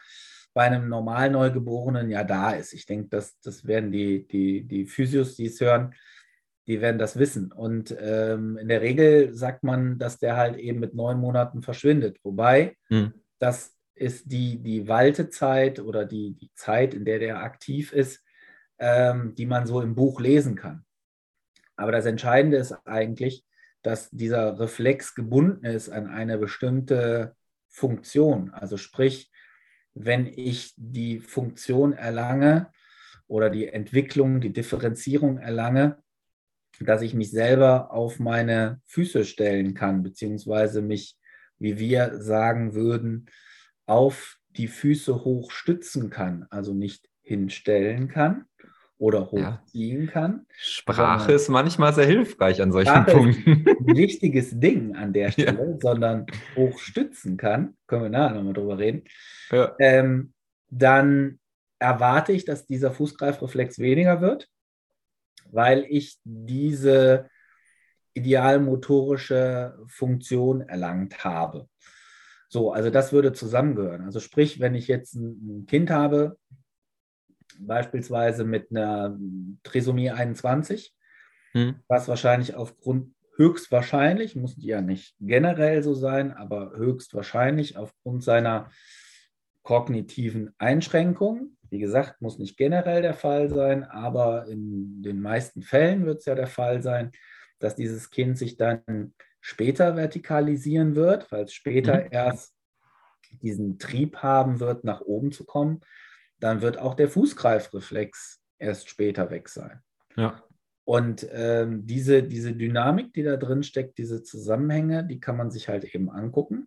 bei einem normal Neugeborenen ja da ist. Ich denke, das, das werden die, die, die Physios, die es hören, die werden das wissen. Und ähm, in der Regel sagt man, dass der halt eben mit neun Monaten verschwindet. Wobei, Hm. das ist die, die Waltezeit oder die, die Zeit, in der der aktiv ist, ähm, die man so im Buch lesen kann. Aber das Entscheidende ist eigentlich, dass dieser Reflex gebunden ist an eine bestimmte Funktion. Also sprich, wenn ich die Funktion erlange oder die Entwicklung, die Differenzierung erlange, dass ich mich selber auf meine Füße stellen kann, beziehungsweise mich, wie wir sagen würden, auf die Füße hochstützen kann, also nicht hinstellen kann oder Ja. hochziehen kann. Sprache ist manchmal sehr hilfreich an solchen Sprache Punkten. Ein wichtiges Ding an der [laughs] Ja. Stelle, sondern hochstützen kann, können wir nachher nochmal drüber reden, ja. ähm, dann erwarte ich, dass dieser Fußgreifreflex weniger wird, weil ich diese idealmotorische Funktion erlangt habe. So, also das würde zusammengehören. Also sprich, wenn ich jetzt ein Kind habe, beispielsweise mit einer Trisomie 21, Hm. was wahrscheinlich aufgrund höchstwahrscheinlich, muss ja nicht generell so sein, aber höchstwahrscheinlich aufgrund seiner kognitiven Einschränkungen, wie gesagt, muss nicht generell der Fall sein, aber in den meisten Fällen wird es ja der Fall sein, dass dieses Kind sich dann später vertikalisieren wird, weil es später mhm. erst diesen Trieb haben wird, nach oben zu kommen. Dann wird auch der Fußgreifreflex erst später weg sein. Ja. Und ähm, diese, diese Dynamik, die da drin steckt, diese Zusammenhänge, die kann man sich halt eben angucken.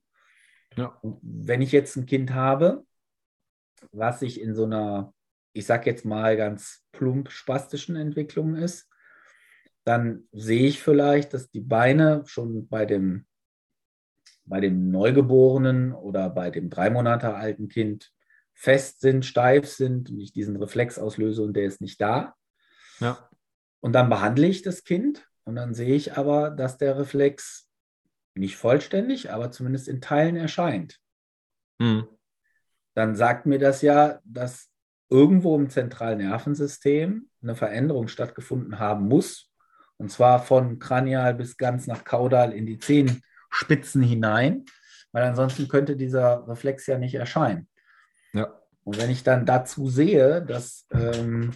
Ja. Wenn ich jetzt ein Kind habe, was sich in so einer, ich sag jetzt mal ganz plump spastischen Entwicklung ist, dann sehe ich vielleicht, dass die Beine schon bei dem, bei dem Neugeborenen oder bei dem drei Monate alten Kind fest sind, steif sind und ich diesen Reflex auslöse und der ist nicht da. Ja. Und dann behandle ich das Kind und dann sehe ich aber, dass der Reflex nicht vollständig, aber zumindest in Teilen erscheint. Hm. Dann sagt mir das ja, dass irgendwo im zentralen Nervensystem eine Veränderung stattgefunden haben muss. Und zwar von kranial bis ganz nach kaudal in die Zehenspitzen hinein, weil ansonsten könnte dieser Reflex ja nicht erscheinen. Ja. Und wenn ich dann dazu sehe, dass ähm,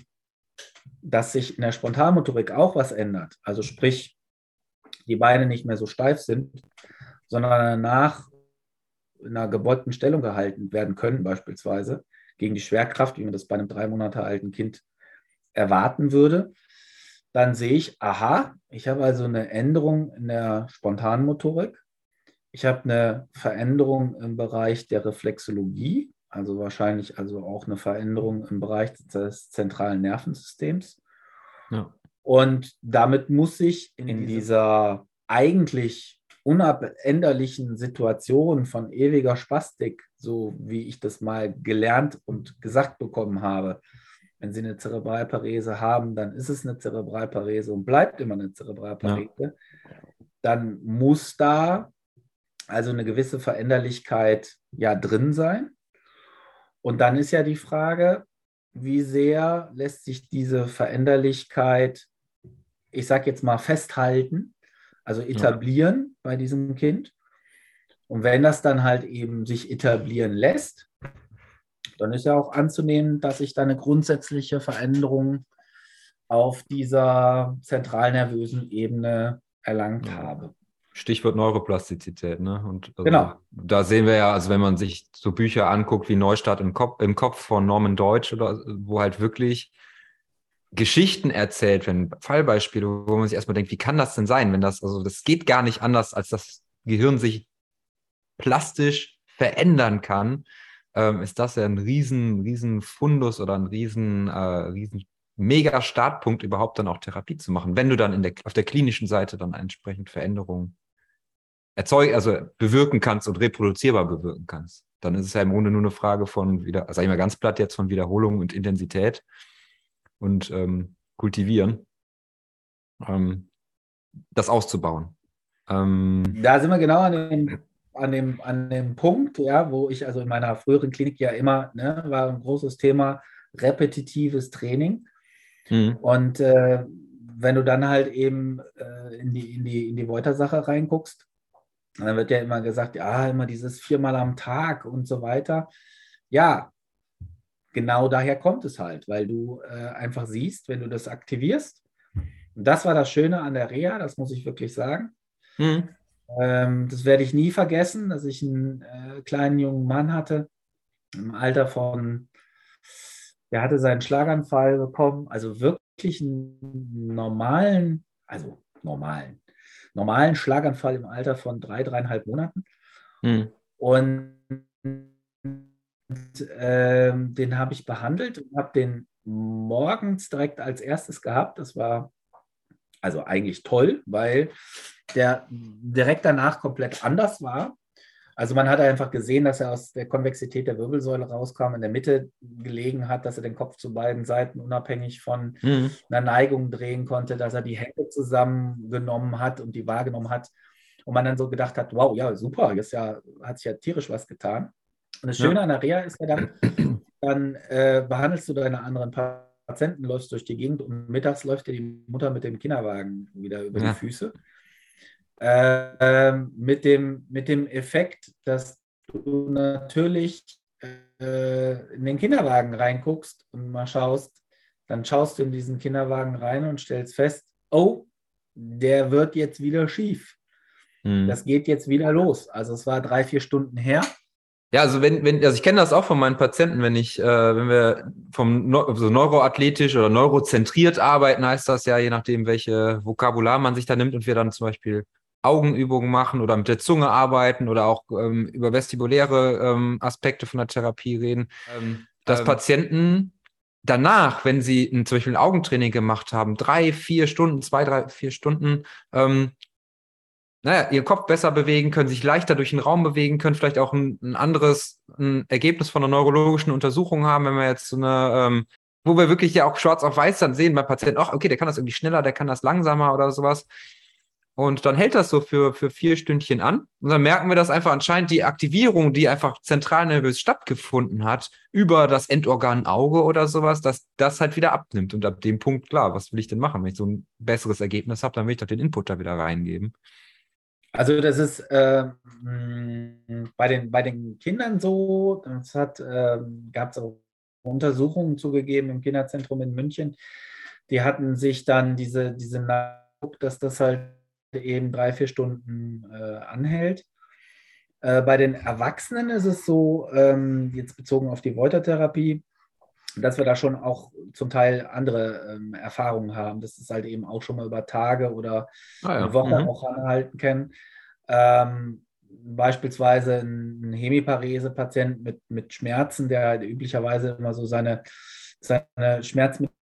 dass sich in der Spontanmotorik auch was ändert. Also sprich, die Beine nicht mehr so steif sind, sondern danach in einer gebeugten Stellung gehalten werden können, beispielsweise gegen die Schwerkraft, wie man das bei einem drei Monate alten Kind erwarten würde. Dann sehe ich, aha, ich habe also eine Änderung in der Spontanmotorik. Ich habe eine Veränderung im Bereich der Reflexologie, also wahrscheinlich also auch eine Veränderung im Bereich des zentralen Nervensystems. Ja. Und damit muss ich in dieser eigentlich unabänderlichen Situation von ewiger Spastik, so wie ich das mal gelernt und gesagt bekommen habe, wenn Sie eine Zerebralparese haben, dann ist es eine Zerebralparese und bleibt immer eine Zerebralparese. Ja. Dann muss da also eine gewisse Veränderlichkeit ja drin sein. Und dann ist ja die Frage, wie sehr lässt sich diese Veränderlichkeit, ich sage jetzt mal, festhalten, also etablieren ja. bei diesem Kind. Und wenn das dann halt eben sich etablieren lässt, dann ist ja auch anzunehmen, dass ich da eine grundsätzliche Veränderung auf dieser zentralnervösen Ebene erlangt ja. habe. Stichwort Neuroplastizität, ne? Und also genau. da sehen wir ja, also wenn man sich so Bücher anguckt wie Neustart im Kopf, im Kopf von Norman Deutsch oder wo halt wirklich Geschichten erzählt werden, Fallbeispiele, wo man sich erstmal denkt, wie kann das denn sein, wenn das, also das geht gar nicht anders, als das Gehirn sich plastisch verändern kann, ähm, ist das ja ein riesen, riesen Fundus oder ein riesen, äh, riesen mega Startpunkt, überhaupt dann auch Therapie zu machen, wenn du dann der, auf der klinischen Seite dann entsprechend Veränderungen erzeugen, also bewirken kannst und reproduzierbar bewirken kannst. Dann ist es ja im Grunde nur eine Frage von wieder, sag ich mal ganz platt jetzt, von Wiederholung und Intensität und ähm, kultivieren, ähm, das auszubauen. Ähm, da sind wir genau an dem, an, dem, an dem Punkt, ja, wo ich also in meiner früheren Klinik ja immer, ne, war ein großes Thema repetitives Training. Mhm. Und äh, wenn du dann halt eben äh, in die, in die, in die Wolter-Sache reinguckst, dann wird ja immer gesagt, ja, immer dieses viermal am Tag und so weiter. Ja, genau daher kommt es halt, weil du äh, einfach siehst, wenn du das aktivierst. Und das war das Schöne an der Reha, das muss ich wirklich sagen. Mhm. Ähm, das werde ich nie vergessen, dass ich einen äh, kleinen jungen Mann hatte, im Alter von der hatte seinen Schlaganfall bekommen, also wirklich einen normalen, also normalen, normalen Schlaganfall im Alter von drei, dreieinhalb Monaten. Mhm. Und äh, den habe ich behandelt und habe den morgens direkt als erstes gehabt. Das war also eigentlich toll, weil der direkt danach komplett anders war. Also man hat einfach gesehen, dass er aus der Konvexität der Wirbelsäule rauskam, in der Mitte gelegen hat, dass er den Kopf zu beiden Seiten unabhängig von mhm. einer Neigung drehen konnte, dass er die Hände zusammengenommen hat und die wahrgenommen hat. Und man dann so gedacht hat, wow, ja, super, jetzt ja, hat sich ja tierisch was getan. Und das Schöne ja. an der Reha ist ja dann, [clears throat] dann äh, behandelst du deine anderen Patienten, läufst durch die Gegend und mittags läuft dir die Mutter mit dem Kinderwagen wieder über ja. die Füße. Äh, mit, dem, mit dem Effekt, dass du natürlich äh, in den Kinderwagen reinguckst und mal schaust, dann schaust du in diesen Kinderwagen rein und stellst fest, oh, der wird jetzt wieder schief. Mhm. Das geht jetzt wieder los. Also es war drei, vier Stunden her. Ja, also wenn, wenn, also ich kenne das auch von meinen Patienten, wenn ich, äh, wenn wir vom so also neuroathletisch oder neurozentriert arbeiten, heißt das ja, je nachdem, welche Vokabular man sich da nimmt und wir dann zum Beispiel Augenübungen machen oder mit der Zunge arbeiten oder auch ähm, über vestibuläre ähm, Aspekte von der Therapie reden, ähm, dass ähm, Patienten danach, wenn sie ein, zum Beispiel ein Augentraining gemacht haben, drei, vier Stunden, zwei, drei, vier Stunden, ähm, naja, ihren Kopf besser bewegen können, sich leichter durch den Raum bewegen können, vielleicht auch ein, ein anderes ein Ergebnis von einer neurologischen Untersuchung haben, wenn wir jetzt so eine, ähm, wo wir wirklich ja auch schwarz auf weiß dann sehen beim Patienten, ach, okay, der kann das irgendwie schneller, der kann das langsamer oder sowas. Und dann hält das so für, für vier Stündchen an. Und dann merken wir, dass einfach anscheinend die Aktivierung, die einfach zentral nervös stattgefunden hat, über das Endorgan Auge oder sowas, dass das halt wieder abnimmt. Und ab dem Punkt, klar, was will ich denn machen? Wenn ich so ein besseres Ergebnis habe, dann will ich doch den Input da wieder reingeben. Also das ist äh, bei, den, bei den Kindern so, es äh, gab auch Untersuchungen zugegeben im Kinderzentrum in München, die hatten sich dann diese, diese dass das halt eben drei, vier Stunden äh, anhält. Äh, bei den Erwachsenen ist es so, ähm, jetzt bezogen auf die Woltertherapie, dass wir da schon auch zum Teil andere ähm, Erfahrungen haben, dass es halt eben auch schon mal über Tage oder ah, ja. eine Woche mhm. auch anhalten kann. Ähm, beispielsweise ein Hemiparese-Patient mit, mit Schmerzen, der halt üblicherweise immer so seine, seine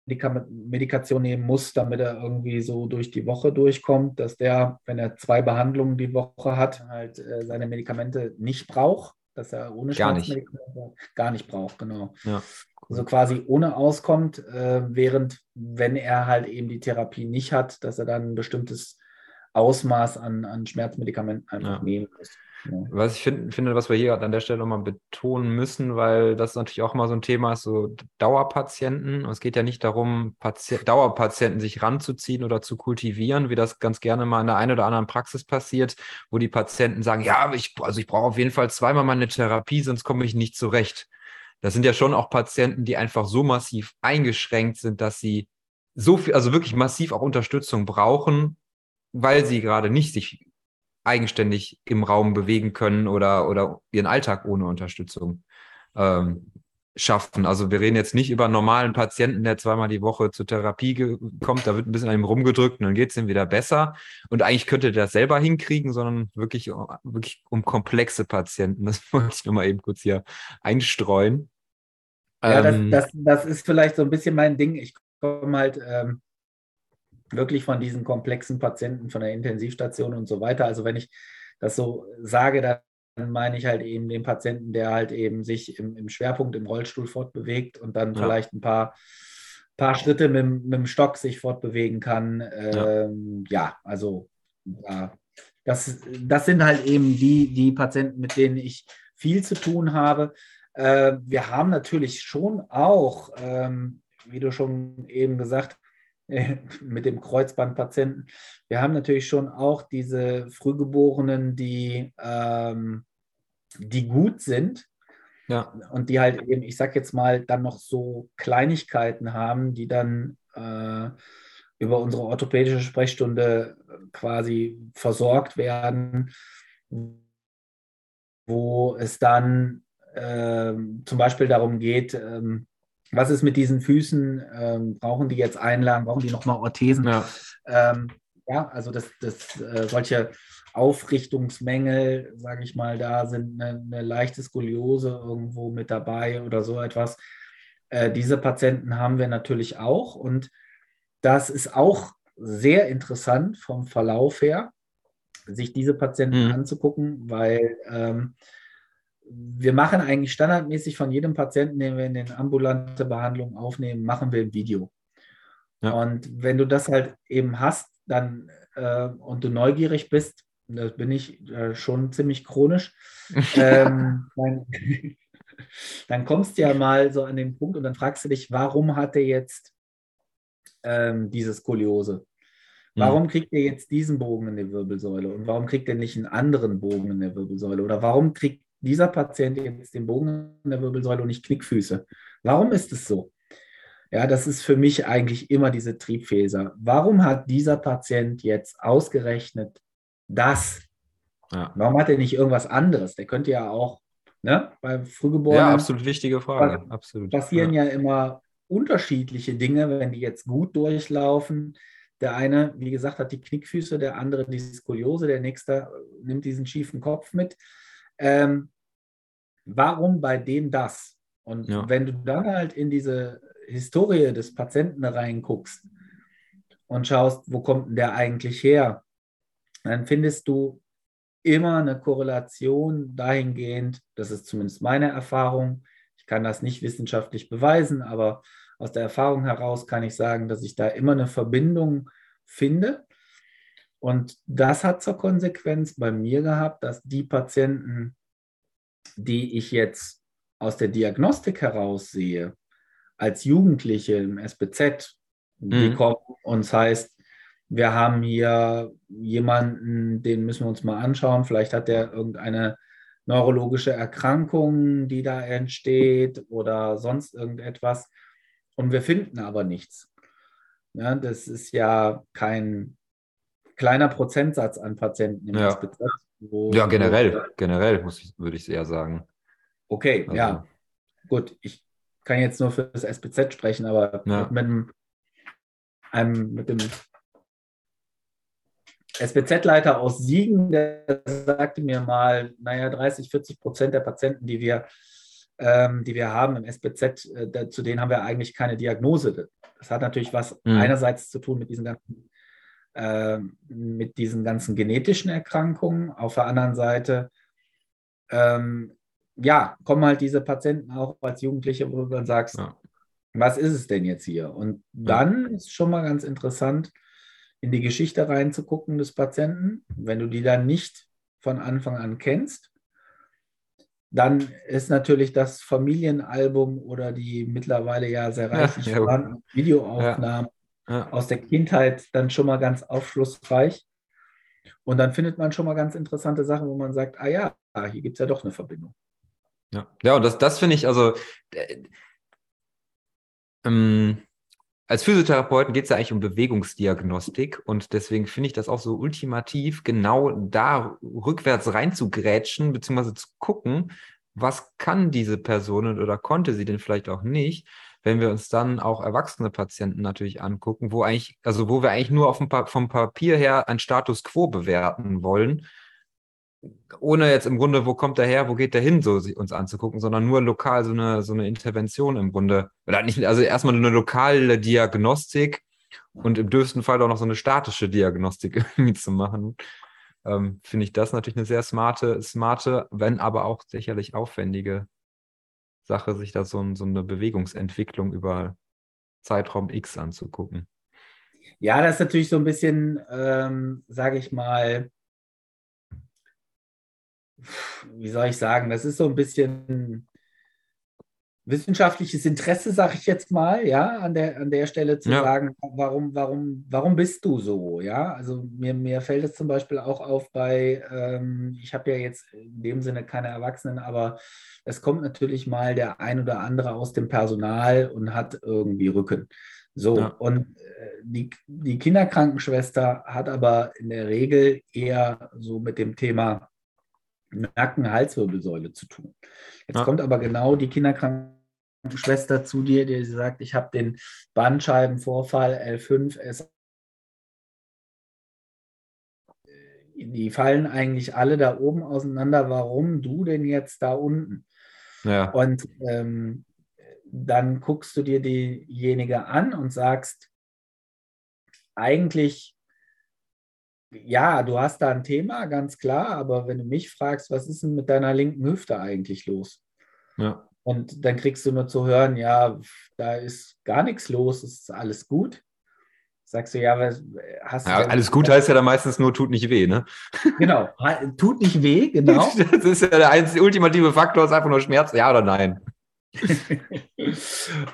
Schmerzmedikation nehmen muss, damit er irgendwie so durch die Woche durchkommt, dass der, wenn er zwei Behandlungen die Woche hat, halt äh, seine Medikamente nicht braucht, dass er ohne gar nicht. gar nicht braucht, genau. Ja also quasi ohne auskommt, äh, während wenn er halt eben die Therapie nicht hat, dass er dann ein bestimmtes Ausmaß an, an Schmerzmedikamenten einfach ja. nehmen muss. Ja. Was ich find, finde, was wir hier an der Stelle nochmal betonen müssen, weil das natürlich auch mal so ein Thema ist, so Dauerpatienten. es geht ja nicht darum, Pati Dauerpatienten sich ranzuziehen oder zu kultivieren, wie das ganz gerne mal in der einen oder anderen Praxis passiert, wo die Patienten sagen, ja, ich, also ich brauche auf jeden Fall zweimal meine Therapie, sonst komme ich nicht zurecht. Das sind ja schon auch Patienten, die einfach so massiv eingeschränkt sind, dass sie so viel, also wirklich massiv auch Unterstützung brauchen, weil sie gerade nicht sich eigenständig im Raum bewegen können oder, oder ihren Alltag ohne Unterstützung ähm, schaffen. Also wir reden jetzt nicht über einen normalen Patienten, der zweimal die Woche zur Therapie kommt, da wird ein bisschen an ihm rumgedrückt und dann geht es ihm wieder besser. Und eigentlich könnte der das selber hinkriegen, sondern wirklich, wirklich um komplexe Patienten. Das [laughs] wollte ich nochmal eben kurz hier einstreuen. Ja, das, ähm, das, das ist vielleicht so ein bisschen mein Ding. Ich komme halt ähm, wirklich von diesen komplexen Patienten von der Intensivstation und so weiter. Also wenn ich das so sage, dann meine ich halt eben den Patienten, der halt eben sich im, im Schwerpunkt im Rollstuhl fortbewegt und dann ja. vielleicht ein paar, paar Schritte mit, mit, dem Stock sich fortbewegen kann. Ähm, ja. ja. also ja, das, das sind halt eben die, die Patienten, mit denen ich viel zu tun habe. Äh, wir haben natürlich schon auch, ähm, wie du schon eben gesagt [laughs] mit dem Kreuzbandpatienten, wir haben natürlich schon auch diese Frühgeborenen, die, ähm, die gut sind. Ja. Und die halt eben, ich sag jetzt mal, dann noch so Kleinigkeiten haben, die dann äh, über unsere orthopädische Sprechstunde quasi versorgt werden, wo es dann ähm, zum Beispiel darum geht, ähm, was ist mit diesen Füßen? Ähm, brauchen die jetzt Einlagen? Brauchen die nochmal Orthesen? Ja, ähm, ja also das, das, äh, solche Aufrichtungsmängel, sage ich mal, da sind eine, eine, leichte Skoliose irgendwo mit dabei oder so etwas. Äh, diese Patienten haben wir natürlich auch und das ist auch sehr interessant vom Verlauf her, sich diese Patienten mhm. anzugucken, weil ähm, wir machen eigentlich standardmäßig von jedem Patienten, den wir in den ambulante Behandlung aufnehmen, machen wir ein Video. Ja. Und wenn du das halt eben hast, dann äh, und du neugierig bist, das bin ich äh, schon ziemlich chronisch, [laughs] ähm, dann, [laughs] dann, kommst du ja mal so an den Punkt und dann fragst du dich, warum hat er jetzt ähm, diese Skoliose? Warum kriegt er jetzt diesen Bogen in der Wirbelsäule und warum kriegt er nicht einen anderen Bogen in der Wirbelsäule? Oder warum kriegt dieser Patient jetzt den Bogen in der Wirbelsäule und nicht Knickfüße? Warum ist es so? Ja, das ist für mich eigentlich immer diese Triebfäser. Warum hat dieser Patient jetzt ausgerechnet das? Ja. Warum hat er nicht irgendwas anderes? Der könnte ja auch, ne, bei Frühgeborenen. Ja, absolut wichtige Frage. Absolut. passieren ja. ja immer unterschiedliche Dinge, wenn die jetzt gut durchlaufen. Der eine, wie gesagt, hat die Knickfüße, der andere die Skoliose, der nächste nimmt diesen schiefen Kopf mit. Ähm, warum bei dem das? Und Ja. wenn du dann halt in diese Historie des Patienten reinguckst und schaust, wo kommt denn der eigentlich her, dann findest du immer eine Korrelation dahingehend, das ist zumindest meine Erfahrung, ich kann das nicht wissenschaftlich beweisen, aber aus der Erfahrung heraus kann ich sagen, dass ich da immer eine Verbindung finde. Und das hat zur Konsequenz bei mir gehabt, dass die Patienten, die ich jetzt aus der Diagnostik heraus sehe, als Jugendliche im SBZ, die Mhm. kommen und es heißt, wir haben hier jemanden, den müssen wir uns mal anschauen, vielleicht hat der irgendeine neurologische Erkrankung, die da entsteht oder sonst irgendetwas. Und wir finden aber nichts. Ja, das ist ja kein kleiner Prozentsatz an Patienten im Ja. SBZ. wo- Ja, generell, generell muss ich, würde ich eher sagen. Okay, Also, ja, gut. Ich kann jetzt nur für das SBZ sprechen, aber Ja. mit, dem, einem, mit dem SBZ-Leiter aus Siegen, der sagte mir mal, naja, 30, 40 Prozent der Patienten, die wir, ähm, die wir haben im SBZ, äh, zu denen haben wir eigentlich keine Diagnose. Das hat natürlich was Mhm. einerseits zu tun mit diesen ganzen ähm, mit diesen ganzen genetischen Erkrankungen. Auf der anderen Seite ähm, ja, kommen halt diese Patienten auch als Jugendliche, wo du dann sagst, Ja. was ist es denn jetzt hier? Und dann ist schon mal ganz interessant, in die Geschichte reinzugucken des Patienten. Wenn du die dann nicht von Anfang an kennst, dann ist natürlich das Familienalbum oder die mittlerweile ja sehr Ja, reichlich ja. vorhandenen Videoaufnahmen Ja. aus der Kindheit dann schon mal ganz aufschlussreich. Und dann findet man schon mal ganz interessante Sachen, wo man sagt, ah ja, hier gibt es ja doch eine Verbindung. Ja, ja und das, das finde ich, also äh, ähm, als Physiotherapeuten geht es ja eigentlich um Bewegungsdiagnostik und deswegen finde ich das auch so ultimativ, genau da rückwärts reinzugrätschen, beziehungsweise zu gucken, was kann diese Person oder konnte sie denn vielleicht auch nicht, wenn wir uns dann auch erwachsene Patienten natürlich angucken, wo eigentlich, also wo wir eigentlich nur auf dem pa vom Papier her ein Status quo bewerten wollen, ohne jetzt im Grunde, wo kommt der her, wo geht der hin, so sie- uns anzugucken, sondern nur lokal so eine, so eine Intervention im Grunde. Oder nicht, also erstmal eine lokale Diagnostik und im dürfsten Fall auch noch so eine statische Diagnostik [laughs] irgendwie zu machen. Ähm, Finde ich das natürlich eine sehr smarte, smarte, wenn aber auch sicherlich aufwendige Sache, sich da so, so eine Bewegungsentwicklung über Zeitraum X anzugucken. Ja, das ist natürlich so ein bisschen, ähm, sage ich mal, wie soll ich sagen, das ist so ein bisschen wissenschaftliches Interesse, sage ich jetzt mal, ja, an der, an der Stelle zu Ja. sagen, warum, warum, warum bist du so, ja? Also mir, mir fällt es zum Beispiel auch auf bei, ähm, ich habe ja jetzt in dem Sinne keine Erwachsenen, aber es kommt natürlich mal der ein oder andere aus dem Personal und hat irgendwie Rücken. So, Ja. und äh, die, die Kinderkrankenschwester hat aber in der Regel eher so mit dem Thema Nacken-Halswirbelsäule zu tun. Jetzt Ja. kommt aber genau die Kinderkrankenschwester zu dir, die sagt, ich habe den Bandscheibenvorfall L5, S die fallen eigentlich alle da oben auseinander. Warum du denn jetzt da unten? Ja, Und ähm, dann guckst du dir diejenige an und sagst, eigentlich, ja, du hast da ein Thema, ganz klar, aber wenn du mich fragst, was ist denn mit deiner linken Hüfte eigentlich los? ja, Und dann kriegst du nur zu hören, ja, da ist gar nichts los, es ist alles gut. Sagst du, ja, was hast du ja. Alles gut heißt ja dann meistens nur, tut nicht weh, ne? [laughs] Genau, tut nicht weh, [laughs] genau. Das ist ja der einzige ultimative Faktor, ist einfach nur Schmerz, ja oder nein. [laughs]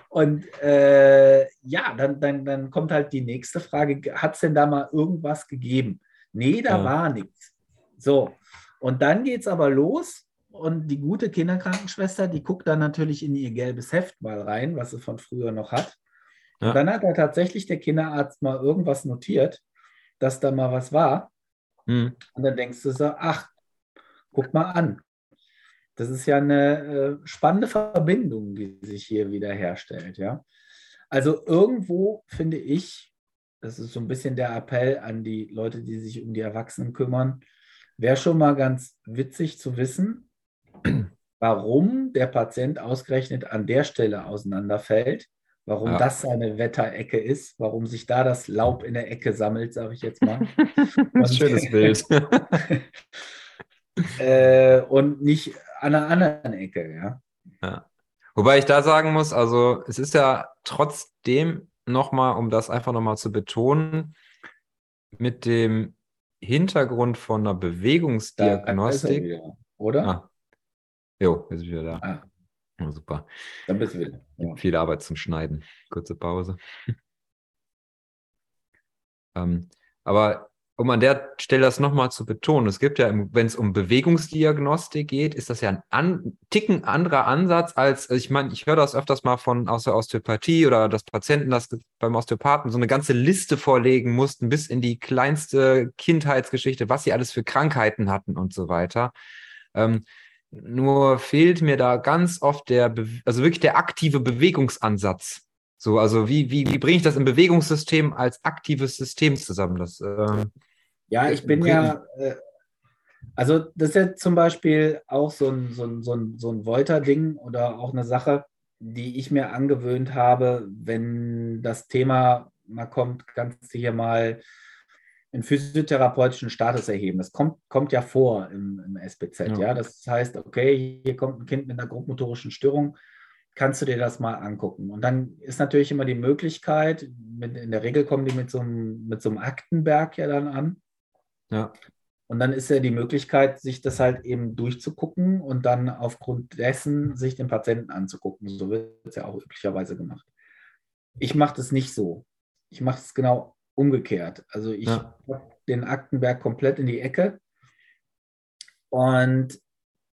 und äh, ja, dann, dann, dann kommt halt die nächste Frage: Hat es denn da mal irgendwas gegeben? Nee, da Ja. war nichts. So, und dann geht es aber los. Und die gute Kinderkrankenschwester, die guckt dann natürlich in ihr gelbes Heft mal rein, was sie von früher noch hat. Ja. Und dann hat da tatsächlich der Kinderarzt mal irgendwas notiert, dass da mal was war. Hm. Und dann denkst du so, ach, guck mal an. Das ist ja eine äh, spannende Verbindung, die sich hier wieder herstellt, ja. Also irgendwo finde ich, das ist so ein bisschen der Appell an die Leute, die sich um die Erwachsenen kümmern, wäre schon mal ganz witzig zu wissen, [clears throat] warum der Patient ausgerechnet an der Stelle auseinanderfällt, warum Ja. das seine Wetterecke ist, warum sich da das Laub in der Ecke sammelt, sage ich jetzt mal. [laughs] Und- Schönes [laughs] Bild. [laughs] äh, und nicht an einer anderen Ecke, ja. Wobei ich da sagen muss, also es ist ja trotzdem nochmal, um das einfach nochmal zu betonen, mit dem Hintergrund von einer Da er Bewegungsdiagnostik. wieder, oder? Ah. Jo, jetzt sind wir da. Ah. Ja, super. Dann bist du wieder. Ja. Viel Arbeit zum Schneiden. Kurze Pause. [laughs] ähm, aber um an der Stelle das nochmal zu betonen, es gibt ja, wenn es um Bewegungsdiagnostik geht, ist das ja ein an, Ticken anderer Ansatz als, also ich meine, ich höre das öfters mal von aus der Osteopathie oder dass Patienten das beim Osteopathen so eine ganze Liste vorlegen mussten, bis in die kleinste Kindheitsgeschichte, was sie alles für Krankheiten hatten und so weiter. Ähm, nur fehlt mir da ganz oft der, also wirklich der aktive Bewegungsansatz. So, also wie, wie, wie bringe ich das im Bewegungssystem als aktives System zusammen? Das, ähm, Ja, ich bin ja, äh, also das ist ja zum Beispiel auch so ein, so ein, so ein, so ein Wolter-Ding oder auch eine Sache, die ich mir angewöhnt habe, wenn das Thema mal kommt, kannst du hier mal einen physiotherapeutischen Status erheben. Das kommt, kommt ja vor im, im SBZ, Ja. ja. Das heißt, okay, hier kommt ein Kind mit einer grobmotorischen Störung, kannst du dir das mal angucken. Und dann ist natürlich immer die Möglichkeit, mit, in der Regel kommen die mit so einem, mit so einem Aktenberg ja dann an. Ja, Und dann ist ja die Möglichkeit, sich das halt eben durchzugucken und dann aufgrund dessen sich den Patienten anzugucken. So wird es ja auch üblicherweise gemacht. Ich mache das nicht so. Ich mache es genau umgekehrt. Also ich Ja. den Aktenberg komplett in die Ecke und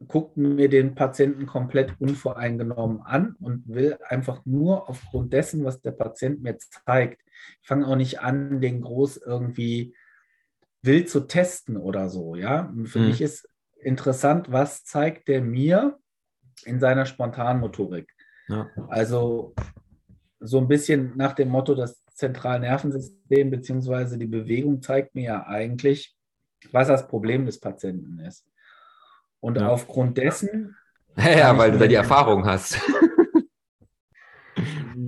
gucke mir den Patienten komplett unvoreingenommen an und will einfach nur aufgrund dessen, was der Patient mir zeigt. Ich fange auch nicht an, den groß irgendwie wild zu testen oder so. Ja, für Mhm. mich ist interessant, was zeigt der mir in seiner Spontanmotorik. ja, Also so ein bisschen nach dem Motto, das Zentralnervensystem bzw. die Bewegung zeigt mir ja eigentlich, was das Problem des Patienten ist. Und Ja. aufgrund dessen, ja, weil du da die Erfahrung hast.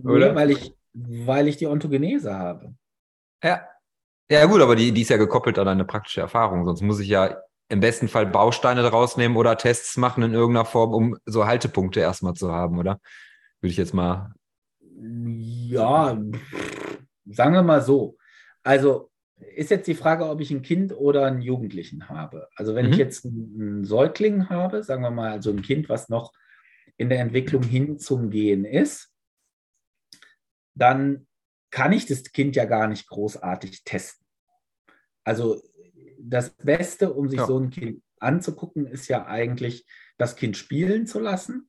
Oder? weil ich, weil ich die Ontogenese habe. Ja. Ja, gut, aber die, die ist ja gekoppelt an eine praktische Erfahrung. Sonst muss ich ja im besten Fall Bausteine daraus nehmen oder Tests machen in irgendeiner Form, um so Haltepunkte erstmal zu haben, oder? Würde ich jetzt mal. Ja, sagen wir mal so. Also ist jetzt die Frage, ob ich ein Kind oder einen Jugendlichen habe. Also wenn Mhm. ich jetzt einen Säugling habe, sagen wir mal, also ein Kind, was noch in der Entwicklung hin zum Gehen ist, dann kann ich das Kind ja gar nicht großartig testen. Also das Beste, um sich Ja. so ein Kind anzugucken, ist ja eigentlich, das Kind spielen zu lassen,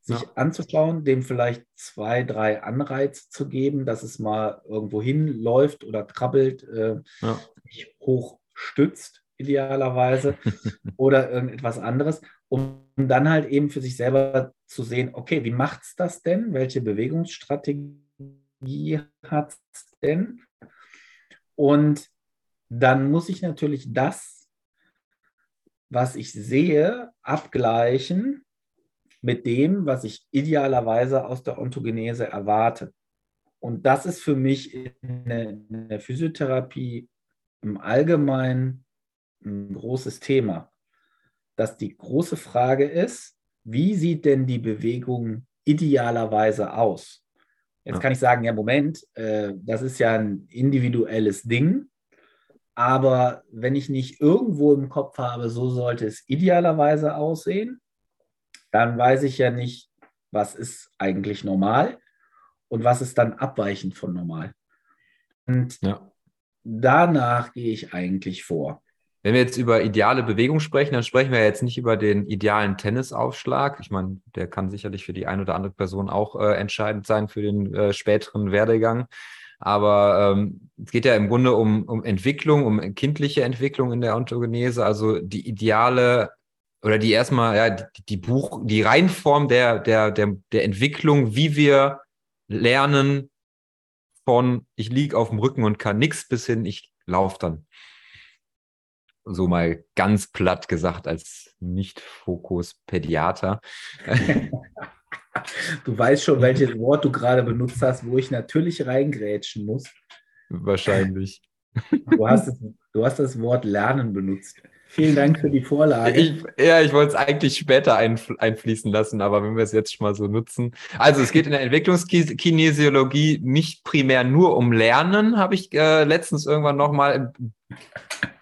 sich Ja. anzuschauen, dem vielleicht zwei, drei Anreize zu geben, dass es mal irgendwo hinläuft oder krabbelt, äh, Ja. sich hoch stützt, idealerweise, [laughs] oder irgendetwas anderes, um dann halt eben für sich selber zu sehen, okay, wie macht es das denn? Welche Bewegungsstrategie hat es denn? Und dann muss ich natürlich das, was ich sehe, abgleichen mit dem, was ich idealerweise aus der Ontogenese erwarte. Und das ist für mich in der, in der Physiotherapie im Allgemeinen ein großes Thema. Dass die große Frage ist, wie sieht denn die Bewegung idealerweise aus? Jetzt Ja. kann ich sagen, ja, Moment, äh, das ist ja ein individuelles Ding. Aber wenn ich nicht irgendwo im Kopf habe, so sollte es idealerweise aussehen, dann weiß ich ja nicht, was ist eigentlich normal und was ist dann abweichend von normal. Und ja. danach gehe ich eigentlich vor. Wenn wir jetzt über ideale Bewegung sprechen, dann sprechen wir jetzt nicht über den idealen Tennisaufschlag. Ich meine, der kann sicherlich für die eine oder andere Person auch äh, entscheidend sein für den äh, späteren Werdegang. Aber ähm, es geht ja im Grunde um, um Entwicklung, um kindliche Entwicklung in der Ontogenese, also die ideale oder die erstmal, ja, die, die Buch, die Reihenform der, der, der, der Entwicklung, wie wir lernen von ich liege auf dem Rücken und kann nichts bis hin, ich laufe dann so mal ganz platt gesagt als Nicht-Fokus-Pädiater. [laughs] Du weißt schon, welches Wort du gerade benutzt hast, wo ich natürlich reingrätschen muss. Wahrscheinlich. Du hast, das, du hast das Wort Lernen benutzt. Vielen Dank für die Vorlage. Ich, ja, ich wollte es eigentlich später einf einfließen lassen, aber wenn wir es jetzt schon mal so nutzen. Also es geht in der Entwicklungskinesiologie nicht primär nur um Lernen, habe ich äh, letztens irgendwann nochmal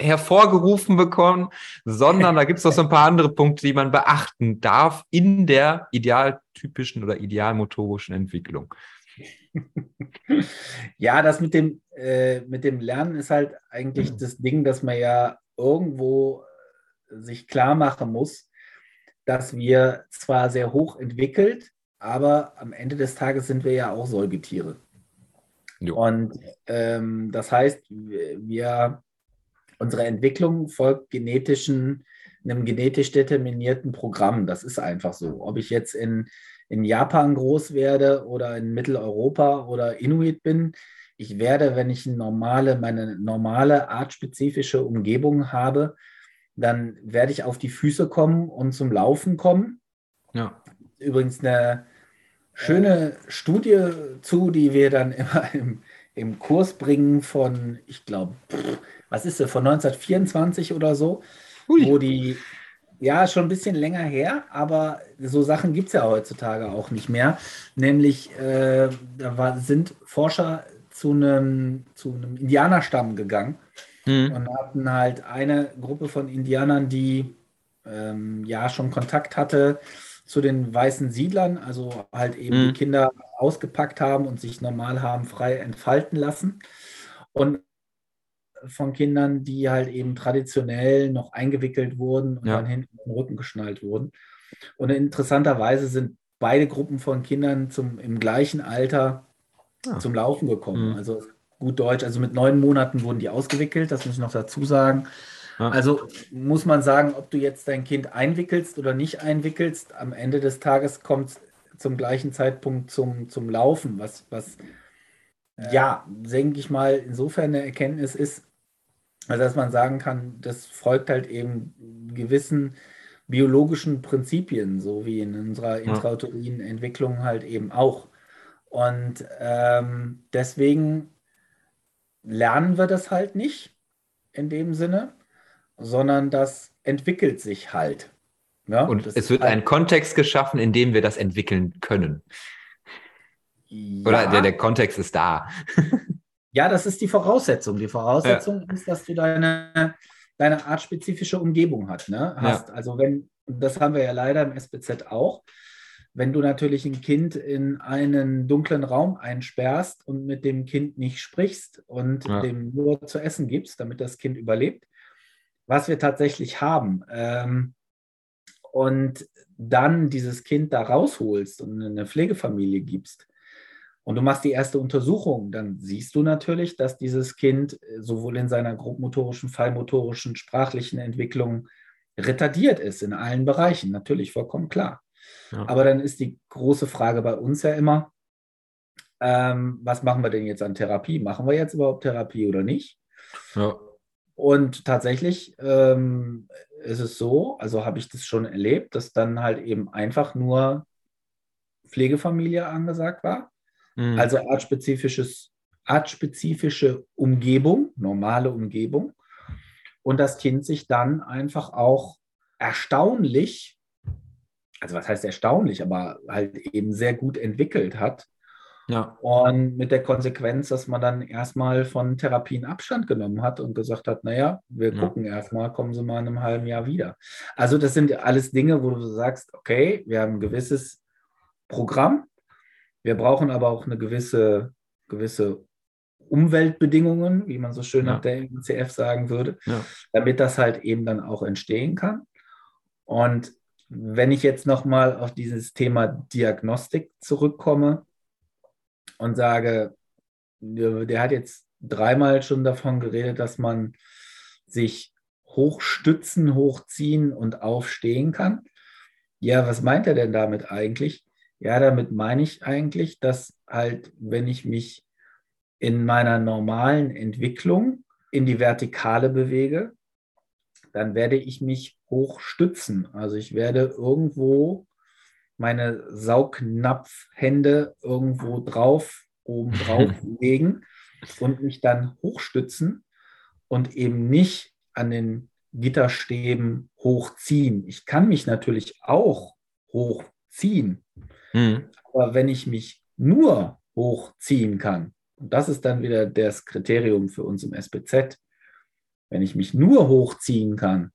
hervorgerufen bekommen, sondern da gibt es noch so ein paar andere Punkte, die man beachten darf in der idealtypischen oder idealmotorischen Entwicklung. Ja, das mit dem, äh, mit dem Lernen ist halt eigentlich das Ding, dass man ja irgendwo sich klar machen muss, dass wir zwar sehr hoch entwickelt, aber am Ende des Tages sind wir ja auch Säugetiere. Jo. Und ähm, das heißt, wir unsere Entwicklung folgt genetischen, einem genetisch determinierten Programm. Das ist einfach so. Ob ich jetzt in, in Japan groß werde oder in Mitteleuropa oder Inuit bin, ich werde, wenn ich eine normale, meine normale artspezifische Umgebung habe, dann werde ich auf die Füße kommen und zum Laufen kommen. Ja. Übrigens eine schöne Studie zu, die wir dann immer [laughs] im, im Kurs bringen von, ich glaube, was ist das, von 1924 oder so, Ui. wo die, ja, schon ein bisschen länger her, aber so Sachen gibt es ja heutzutage auch nicht mehr. Nämlich, äh, da war, sind Forscher zu einem, zu einem Indianerstamm gegangen mhm. und hatten halt eine Gruppe von Indianern, die ähm, ja schon Kontakt hatte zu den weißen Siedlern, also halt eben mhm. die Kinder ausgepackt haben und sich normal haben frei entfalten lassen. Und von Kindern, die halt eben traditionell noch eingewickelt wurden und ja. dann hinten den Rücken geschnallt wurden. Und interessanterweise sind beide Gruppen von Kindern zum, im gleichen Alter ja. zum Laufen gekommen. Mhm. Also gut Deutsch, also mit neun Monaten wurden die ausgewickelt, das muss ich noch dazu sagen. Ja. Also muss man sagen, ob du jetzt dein Kind einwickelst oder nicht einwickelst, am Ende des Tages kommt es zum gleichen Zeitpunkt zum, zum Laufen, was, was ja, denke ich mal, insofern eine Erkenntnis ist, also dass man sagen kann, das folgt halt eben gewissen biologischen Prinzipien, so wie in unserer intrauterinen Entwicklung halt eben auch. Und ähm, deswegen lernen wir das halt nicht in dem Sinne, sondern das entwickelt sich halt. Ja, und es wird halt ein Kontext geschaffen, in dem wir das entwickeln können. Ja. Oder der, der Kontext ist da. [laughs] Ja, das ist die Voraussetzung. Die Voraussetzung ja. ist, dass du deine, deine artspezifische Umgebung hat, ne? hast. Also wenn, das haben wir ja leider im SBZ auch, wenn du natürlich ein Kind in einen dunklen Raum einsperrst und mit dem Kind nicht sprichst und ja. dem nur zu essen gibst, damit das Kind überlebt, was wir tatsächlich haben, ähm, und dann dieses Kind da rausholst und in eine Pflegefamilie gibst, und du machst die erste Untersuchung, dann siehst du natürlich, dass dieses Kind äh, sowohl in seiner grobmotorischen, fallmotorischen, sprachlichen Entwicklung retardiert ist in allen Bereichen. Natürlich, vollkommen klar. Ja. Aber dann ist die große Frage bei uns ja immer, ähm, was machen wir denn jetzt an Therapie? Machen wir jetzt überhaupt Therapie oder nicht? Ja. Und tatsächlich ähm, ist es so, also habe ich das schon erlebt, dass dann halt eben einfach nur Pflegefamilie angesagt war. Mhm. Also artspezifisches, artspezifische Umgebung, normale Umgebung. Und das Kind sich dann einfach auch erstaunlich, also was heißt erstaunlich, aber halt eben sehr gut entwickelt hat. Ja. Und mit der Konsequenz, dass man dann erstmal von Therapien Abstand genommen hat und gesagt hat, naja, wir ja. gucken erstmal, kommen Sie mal in einem halben Jahr wieder. Also das sind alles Dinge, wo du sagst, okay, wir haben ein gewisses Programm. Wir brauchen aber auch eine gewisse, gewisse Umweltbedingungen, wie man so schön Ja. nach der ICF sagen würde, Ja. damit das halt eben dann auch entstehen kann. Und wenn ich jetzt nochmal auf dieses Thema Diagnostik zurückkomme und sage, der hat jetzt dreimal schon davon geredet, dass man sich hochstützen, hochziehen und aufstehen kann. Ja, was meint er denn damit eigentlich? Ja, damit meine ich eigentlich, dass halt, wenn ich mich in meiner normalen Entwicklung in die Vertikale bewege, dann werde ich mich hochstützen. Also ich werde irgendwo meine Saugnapfhände irgendwo drauf, oben drauf [laughs] legen und mich dann hochstützen und eben nicht an den Gitterstäben hochziehen. Ich kann mich natürlich auch hochziehen, Mhm. aber wenn ich mich nur hochziehen kann, und das ist dann wieder das Kriterium für uns im SPZ, wenn ich mich nur hochziehen kann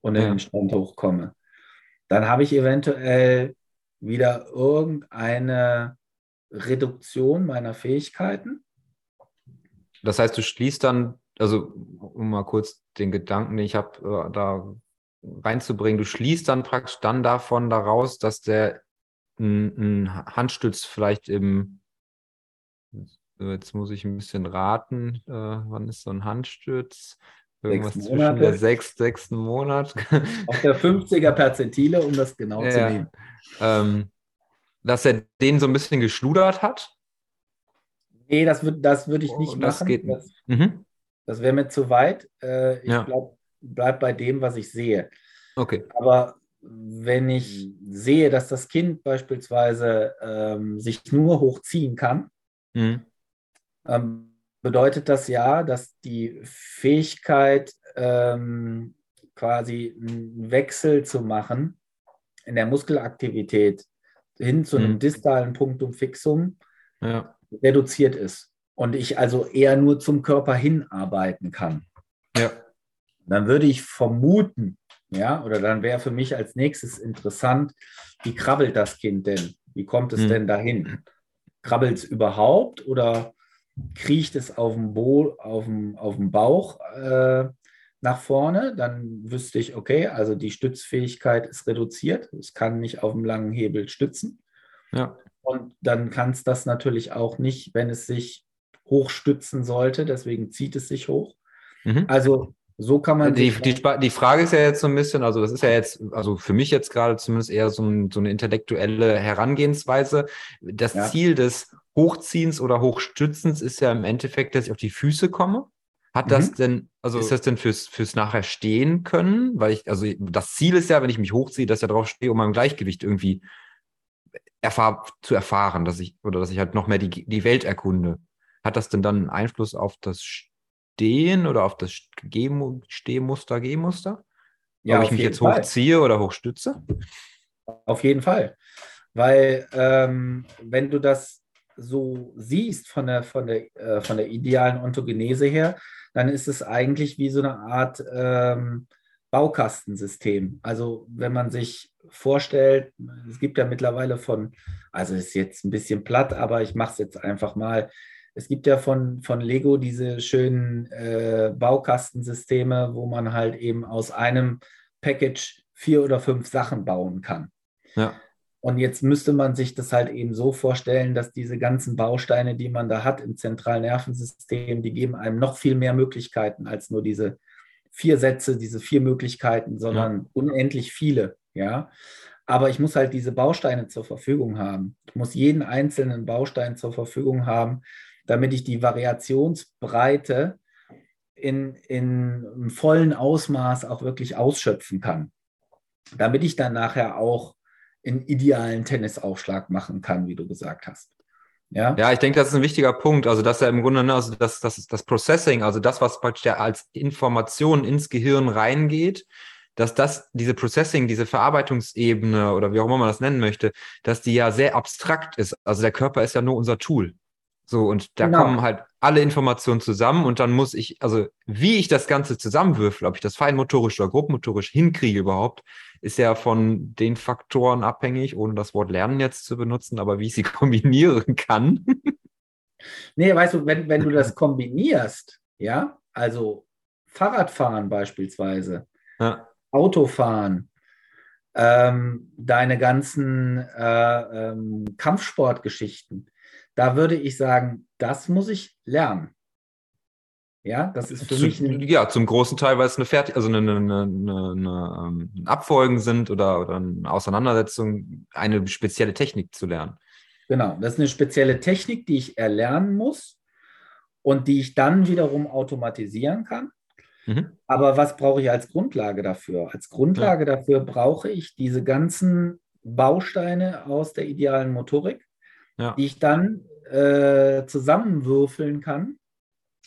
und in Ja. den Stand hochkomme, dann habe ich eventuell wieder irgendeine Reduktion meiner Fähigkeiten. Das heißt, du schließt dann, also um mal kurz den Gedanken, den ich habe, äh, da reinzubringen, du schließt dann praktisch dann davon daraus, dass der ein, Handstütz vielleicht im, jetzt muss ich ein bisschen raten, äh, wann ist so ein Handstütz? Irgendwas Sechs zwischen der sechs, sechsten Monat. [laughs] Auf der 50er Perzentile, um das genau zu Ja. nehmen. ähm, dass er den so ein bisschen geschludert hat. Nee, das würde das würd ich Oh, nicht das machen. geht nicht. das Mhm. das wäre mir zu weit. Äh, ich Ja. bleib, bleib bei dem, was ich sehe. Okay. Aber wenn ich sehe, dass das Kind beispielsweise ähm, sich nur hochziehen kann, Mhm. ähm, bedeutet das ja, dass die Fähigkeit, ähm, quasi einen Wechsel zu machen in der Muskelaktivität hin zu einem Mhm. distalen Punktum fixum Ja. reduziert ist und ich also eher nur zum Körper hinarbeiten kann. Ja. Dann würde ich vermuten, ja, oder dann wäre für mich als nächstes interessant, wie krabbelt das Kind denn? Wie kommt es Mhm. denn dahin? Krabbelt es überhaupt oder kriecht es auf dem, Bo auf dem, auf dem Bauch äh, nach vorne? Dann wüsste ich, okay, also die Stützfähigkeit ist reduziert. Es kann nicht auf dem langen Hebel stützen. Ja. Und dann kann es das natürlich auch nicht, wenn es sich hochstützen sollte. Deswegen zieht es sich hoch. Mhm. Also so kann man Die, sich die, Spa- die Frage ist ja jetzt so ein bisschen, also das ist ja jetzt, also für mich jetzt gerade zumindest eher so, ein, so eine intellektuelle Herangehensweise. Das Ja. Ziel des Hochziehens oder Hochstützens ist ja im Endeffekt, dass ich auf die Füße komme. Hat das Mhm. denn, also ist das denn fürs, fürs nachher stehen können? Weil ich, also das Ziel ist ja, wenn ich mich hochziehe, dass ich da drauf stehe, um mein Gleichgewicht irgendwie erfahr zu erfahren, dass ich, oder dass ich halt noch mehr die, die Welt erkunde. Hat das denn dann einen Einfluss auf das Stehen oder auf das Gehmu- Stehmuster, Gehmuster? ja, Ob ich mich jetzt Fall. hochziehe oder hochstütze? Auf jeden Fall. Weil ähm, wenn du das so siehst von der, von, der, äh, von der idealen Ontogenese her, dann ist es eigentlich wie so eine Art ähm, Baukastensystem. Also wenn man sich vorstellt, es gibt ja mittlerweile von, also ist jetzt ein bisschen platt, aber ich mache es jetzt einfach mal. Es gibt ja von, von Lego diese schönen äh, Baukastensysteme, wo man halt eben aus einem Package vier oder fünf Sachen bauen kann. Ja. Und jetzt müsste man sich das halt eben so vorstellen, dass diese ganzen Bausteine, die man da hat im zentralen Nervensystem, die geben einem noch viel mehr Möglichkeiten als nur diese vier Sätze, diese vier Möglichkeiten, sondern unendlich viele. Ja. Aber ich muss halt diese Bausteine zur Verfügung haben. Ich muss jeden einzelnen Baustein zur Verfügung haben, damit ich die Variationsbreite in, in vollen Ausmaß auch wirklich ausschöpfen kann. Damit ich dann nachher auch einen idealen Tennisaufschlag machen kann, wie du gesagt hast. Ja, Ja, ich denke, das ist ein wichtiger Punkt. Also, dass er im Grunde, ne, also das, das, das Processing, also das, was praktisch ja als Information ins Gehirn reingeht, dass das, diese Processing, diese Verarbeitungsebene oder wie auch immer man das nennen möchte, dass die ja sehr abstrakt ist. Also der Körper ist ja nur unser Tool. So, und da Genau. kommen halt alle Informationen zusammen und dann muss ich, also wie ich das Ganze zusammenwürfel, ob ich das feinmotorisch oder grobmotorisch hinkriege überhaupt, ist ja von den Faktoren abhängig, ohne das Wort Lernen jetzt zu benutzen, aber wie ich sie [laughs] kombinieren kann. nee, weißt du, wenn, wenn du das [laughs] kombinierst, ja, also Fahrradfahren beispielsweise, ja. Autofahren, ähm, deine ganzen äh, ähm, Kampfsportgeschichten, da würde ich sagen, das muss ich lernen. Ja, das ist für Zu, mich. Ein, ja, zum großen Teil, weil es eine Fertig also eine, eine, eine, eine ähm, Abfolgen sind oder, oder eine Auseinandersetzung, eine spezielle Technik zu lernen. Genau, das ist eine spezielle Technik, die ich erlernen muss und die ich dann wiederum automatisieren kann. Mhm. Aber was brauche ich als Grundlage dafür? Als Grundlage ja. dafür brauche ich diese ganzen Bausteine aus der idealen Motorik, ja. die ich dann äh, zusammenwürfeln kann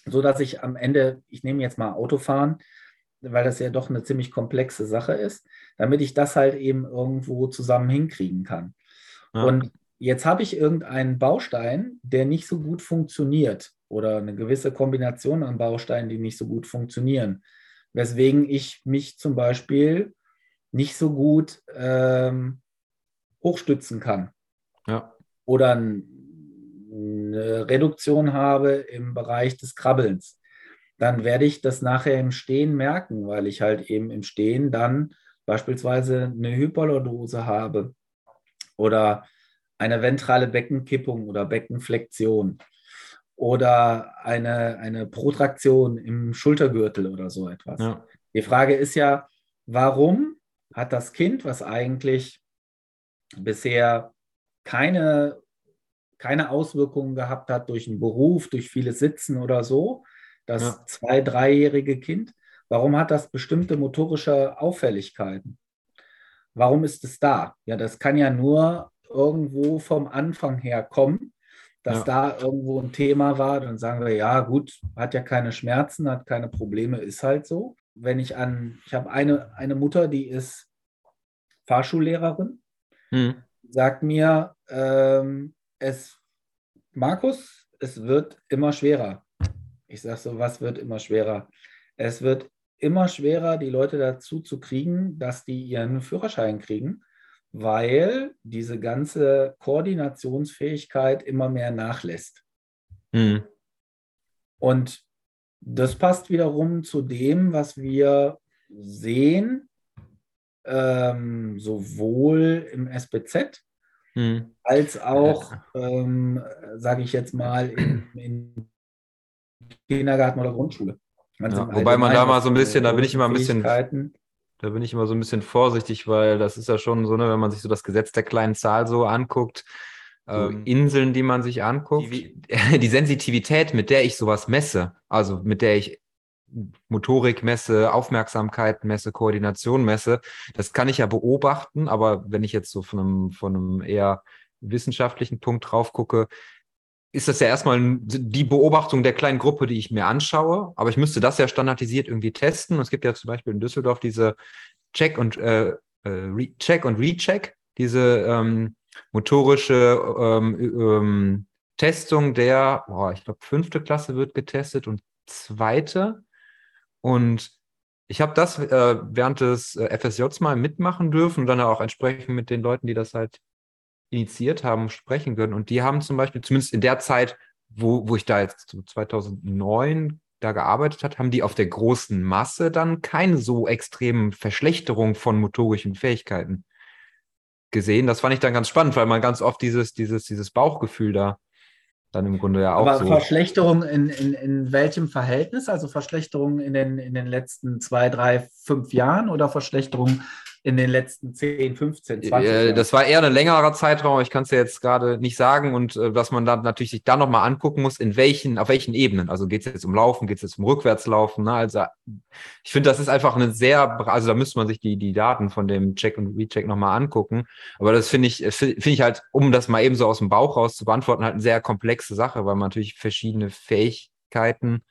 so dass ich am Ende, ich nehme jetzt mal Autofahren, weil das ja doch eine ziemlich komplexe Sache ist, damit ich das halt eben irgendwo zusammen hinkriegen kann. Ja. Und jetzt habe ich irgendeinen Baustein, der nicht so gut funktioniert oder eine gewisse Kombination an Bausteinen, die nicht so gut funktionieren, weswegen ich mich zum Beispiel nicht so gut ähm, hochstützen kann. Ja. Oder ein eine Reduktion habe im Bereich des Krabbelns, dann werde ich das nachher im Stehen merken, weil ich halt eben im Stehen dann beispielsweise eine Hyperlordose habe oder eine ventrale Beckenkippung oder Beckenflexion oder eine, eine Protraktion im Schultergürtel oder so etwas. Ja. Die Frage ist ja, warum hat das Kind, was eigentlich bisher keine keine Auswirkungen gehabt hat durch einen Beruf, durch vieles Sitzen oder so, das ja. zwei-, dreijährige Kind, warum hat das bestimmte motorische Auffälligkeiten? Warum ist es da? Ja, das kann ja nur irgendwo vom Anfang her kommen, dass ja. da irgendwo ein Thema war. Dann sagen wir, ja, gut, hat ja keine Schmerzen, hat keine Probleme, ist halt so. Wenn ich an, ich habe eine, eine Mutter, die ist Fahrschullehrerin, hm. sagt mir, ähm, es, Markus, es wird immer schwerer. Ich sage so, was wird immer schwerer? Es wird immer schwerer, die Leute dazu zu kriegen, dass die ihren Führerschein kriegen, weil diese ganze Koordinationsfähigkeit immer mehr nachlässt. Mhm. Und das passt wiederum zu dem, was wir sehen, ähm, sowohl im SBZ hm. als auch, ähm, sage ich jetzt mal, in, in, Kindergarten oder Grundschule. Ja, wobei man da mal so ein bisschen, da bin ich immer ein bisschen, da bin ich immer so ein bisschen vorsichtig, weil das ist ja schon so, ne, wenn man sich so das Gesetz der kleinen Zahl so anguckt, so ähm, Inseln, die man sich anguckt, die, [laughs] die Sensitivität, mit der ich sowas messe, also mit der ich Motorik messe, Aufmerksamkeit messe, Koordination messe. Das kann ich ja beobachten, aber wenn ich jetzt so von einem, von einem eher wissenschaftlichen Punkt drauf gucke, ist das ja erstmal die Beobachtung der kleinen Gruppe, die ich mir anschaue. Aber ich müsste das ja standardisiert irgendwie testen. es gibt ja zum Beispiel in Düsseldorf diese Check und äh, äh Check und Recheck, diese ähm, motorische ähm, ähm, Testung der, boah, ich glaube, fünfte Klasse wird getestet und zweite. Und ich habe das äh, während des äh, FSJs mal mitmachen dürfen und dann auch entsprechend mit den Leuten, die das halt initiiert haben, sprechen können. Und die haben zum Beispiel, zumindest in der Zeit, wo, wo ich da jetzt 2009 da gearbeitet hat, haben die auf der großen Masse dann keine so extremen Verschlechterungen von motorischen Fähigkeiten gesehen. Das fand ich dann ganz spannend, weil man ganz oft dieses, dieses, dieses Bauchgefühl da dann im Grunde ja auch Aber so. Verschlechterung in, in, in welchem Verhältnis? Also Verschlechterung in den, in den letzten zwei, drei, fünf Jahren oder Verschlechterung in den letzten 10, 15, 20 Jahren? Das war eher ein längerer Zeitraum, ich kann es ja jetzt gerade nicht sagen und äh, dass man dann natürlich sich da nochmal angucken muss, in welchen, auf welchen Ebenen. Also geht es jetzt um Laufen, geht es jetzt um Rückwärtslaufen. Ne? Also ich finde, das ist einfach eine sehr, also da müsste man sich die, die Daten von dem Check und Recheck nochmal angucken. Aber das finde ich, finde ich halt, um das mal eben so aus dem Bauch raus zu beantworten, halt eine sehr komplexe Sache, weil man natürlich verschiedene Fähigkeiten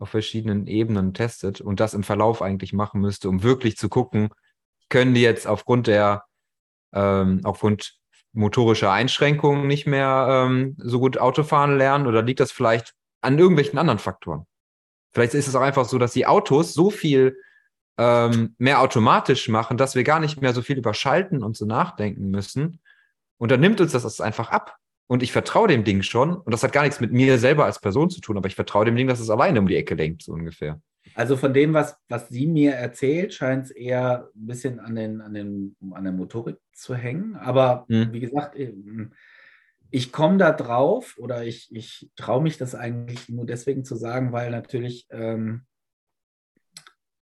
auf verschiedenen Ebenen testet und das im Verlauf eigentlich machen müsste, um wirklich zu gucken, können die jetzt aufgrund der, ähm, aufgrund motorischer Einschränkungen nicht mehr ähm, so gut Autofahren lernen oder liegt das vielleicht an irgendwelchen anderen Faktoren? Vielleicht ist es auch einfach so, dass die Autos so viel ähm, mehr automatisch machen, dass wir gar nicht mehr so viel überschalten und so nachdenken müssen. Und dann nimmt uns das einfach ab. Und ich vertraue dem Ding schon. Und das hat gar nichts mit mir selber als Person zu tun, aber ich vertraue dem Ding, dass es alleine um die Ecke lenkt, so ungefähr. Also von dem, was, was sie mir erzählt, scheint es eher ein bisschen an, den, an, den, an der Motorik zu hängen. Aber Hm. wie gesagt, ähm, ich komme da drauf oder ich, ich traue mich das eigentlich nur deswegen zu sagen, weil natürlich ähm,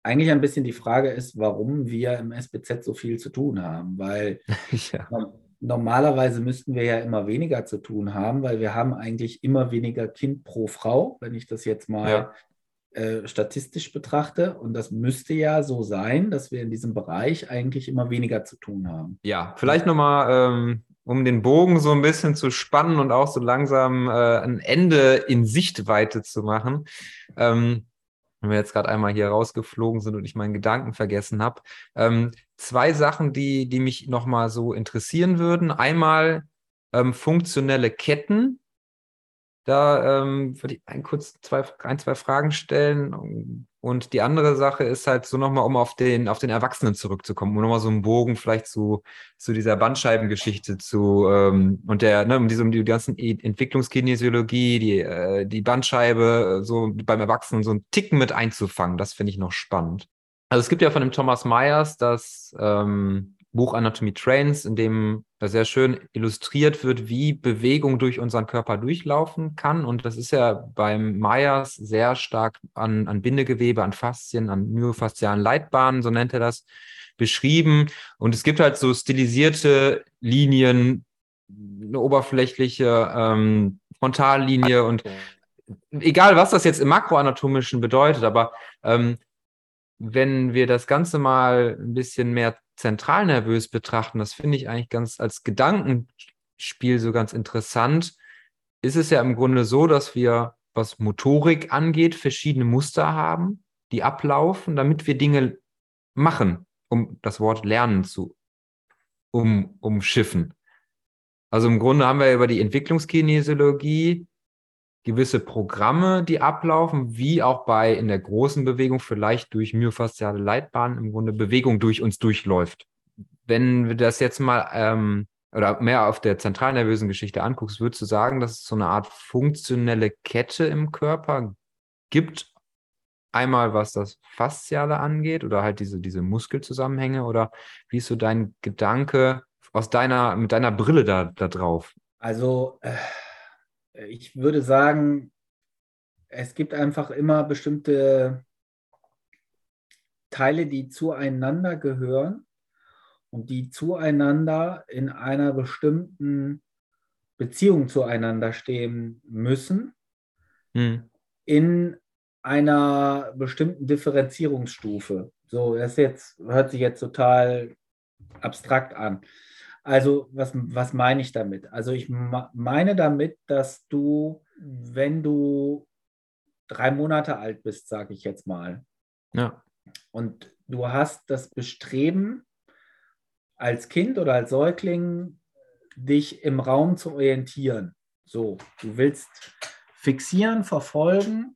eigentlich ein bisschen die Frage ist, warum wir im SBZ so viel zu tun haben. Weil [laughs] ja. Normalerweise müssten wir ja immer weniger zu tun haben, weil wir haben eigentlich immer weniger Kind pro Frau, wenn ich das jetzt mal Ja. Äh, statistisch betrachte. Und das müsste ja so sein, dass wir in diesem Bereich eigentlich immer weniger zu tun haben. Ja, vielleicht nochmal, ähm, um den Bogen so ein bisschen zu spannen und auch so langsam äh, ein Ende in Sichtweite zu machen. Ähm, wenn wir jetzt gerade einmal hier rausgeflogen sind und ich meinen Gedanken vergessen habe. Ähm, zwei Sachen, die, die mich nochmal so interessieren würden. Einmal ähm, funktionelle Ketten. Da ähm, würde ich ein, kurz zwei, ein, zwei Fragen stellen. Und die andere Sache ist halt so nochmal, um auf den, auf den Erwachsenen zurückzukommen, um nochmal so einen Bogen vielleicht zu, zu dieser Bandscheibengeschichte zu ähm, und der, ne, um diese, um die ganzen E- Entwicklungskinesiologie, die, äh, die Bandscheibe äh, so beim Erwachsenen so einen Ticken mit einzufangen. Das finde ich noch spannend. Also es gibt ja von dem Thomas Myers das ähm, Buch Anatomy Trains, in dem da sehr schön illustriert wird, wie Bewegung durch unseren Körper durchlaufen kann. Und das ist ja beim Myers sehr stark an, an Bindegewebe, an Faszien, an myofaszialen Leitbahnen, so nennt er das, beschrieben. Und es gibt halt so stilisierte Linien, eine oberflächliche ähm, Frontallinie und egal, was das jetzt im Makroanatomischen bedeutet, aber ähm, wenn wir das Ganze mal ein bisschen mehr zentralnervös betrachten, das finde ich eigentlich ganz als Gedankenspiel so ganz interessant, ist es ja im Grunde so, dass wir, was Motorik angeht, verschiedene Muster haben, die ablaufen, damit wir Dinge machen, um das Wort lernen zu um, umschiffen. Also im Grunde haben wir über die Entwicklungskinesiologie gewisse Programme, die ablaufen, wie auch bei in der großen Bewegung vielleicht durch myofasziale Leitbahnen im Grunde Bewegung durch uns durchläuft. Wenn wir das jetzt mal ähm, oder mehr auf der zentralnervösen Geschichte anguckst, würdest du sagen, dass es so eine Art funktionelle Kette im Körper gibt? Einmal was das Fasziale angeht oder halt diese, diese Muskelzusammenhänge oder wie ist so dein Gedanke aus deiner, mit deiner Brille da, da drauf? Also äh, ich würde sagen, es gibt einfach immer bestimmte Teile, die zueinander gehören und die zueinander in einer bestimmten Beziehung zueinander stehen müssen, Hm. in einer bestimmten Differenzierungsstufe. So, das jetzt, hört sich jetzt total abstrakt an. Also, was, was meine ich damit? Also, ich meine damit, dass du, wenn du drei Monate alt bist, sage ich jetzt mal, Ja. und du hast das Bestreben, als Kind oder als Säugling dich im Raum zu orientieren. So, du willst fixieren, verfolgen,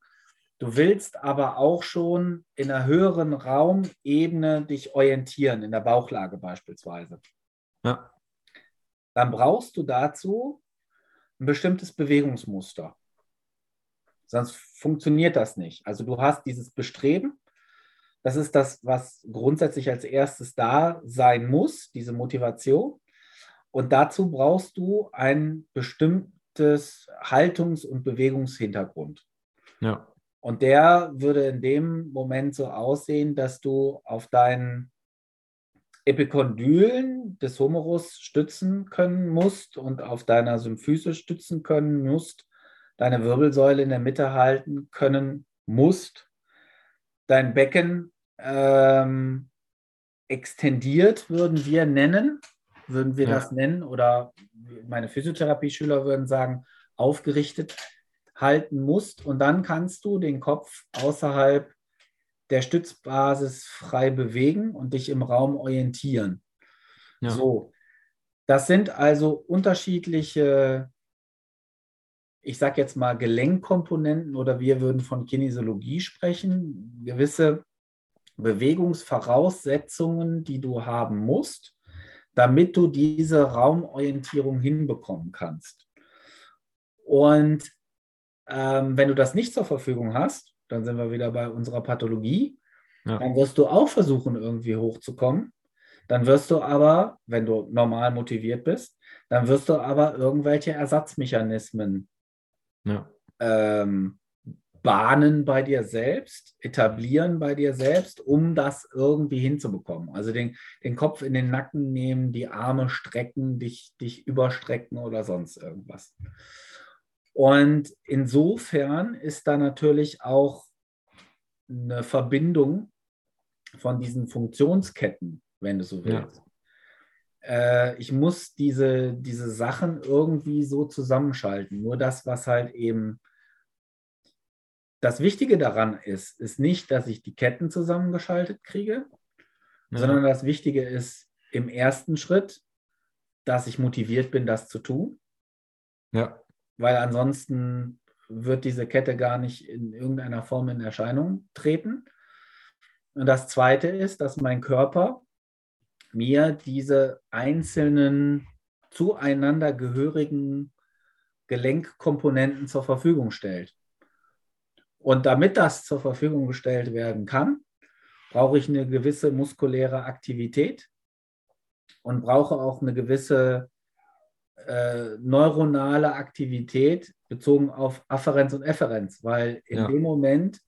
du willst aber auch schon in einer höheren Raumebene dich orientieren, in der Bauchlage beispielsweise. Ja. Dann brauchst du dazu ein bestimmtes Bewegungsmuster. Sonst funktioniert das nicht. Also du hast dieses Bestreben, das ist das, was grundsätzlich als erstes da sein muss, diese Motivation. Und dazu brauchst du ein bestimmtes Haltungs- und Bewegungshintergrund. Ja. Und der würde in dem Moment so aussehen, dass du auf deinen Epikondylen des Humerus stützen können musst und auf deiner Symphyse stützen können musst, deine Wirbelsäule in der Mitte halten können musst, dein Becken ähm, extendiert, würden wir nennen, würden wir Ja. das nennen, oder meine Physiotherapie-Schüler würden sagen, aufgerichtet halten musst. Und dann kannst du den Kopf außerhalb der Stützbasis frei bewegen und dich im Raum orientieren. Ja. So, das sind also unterschiedliche, ich sage jetzt mal Gelenkkomponenten oder wir würden von Kinesiologie sprechen, gewisse Bewegungsvoraussetzungen, die du haben musst, damit du diese Raumorientierung hinbekommen kannst. Und ähm, wenn du das nicht zur Verfügung hast, dann sind wir wieder bei unserer Pathologie, ja. dann wirst du auch versuchen, irgendwie hochzukommen. Dann wirst du aber, wenn du normal motiviert bist, dann wirst du aber irgendwelche Ersatzmechanismen ja. ähm, bahnen bei dir selbst, etablieren bei dir selbst, um das irgendwie hinzubekommen. Also den, den Kopf in den Nacken nehmen, die Arme strecken, dich, dich überstrecken oder sonst irgendwas. Und insofern ist da natürlich auch eine Verbindung von diesen Funktionsketten, wenn du so willst. Ja. Äh, ich muss diese, diese Sachen irgendwie so zusammenschalten. Nur das, was halt eben das Wichtige daran ist, ist nicht, dass ich die Ketten zusammengeschaltet kriege, ja. sondern das Wichtige ist im ersten Schritt, dass ich motiviert bin, das zu tun. Ja. Weil ansonsten wird diese Kette gar nicht in irgendeiner Form in Erscheinung treten. Und das Zweite ist, dass mein Körper mir diese einzelnen zueinander gehörigen Gelenkkomponenten zur Verfügung stellt. Und damit das zur Verfügung gestellt werden kann, brauche ich eine gewisse muskuläre Aktivität und brauche auch eine gewisse äh, neuronale Aktivität bezogen auf Afferenz und Efferenz, weil in ja. dem Moment,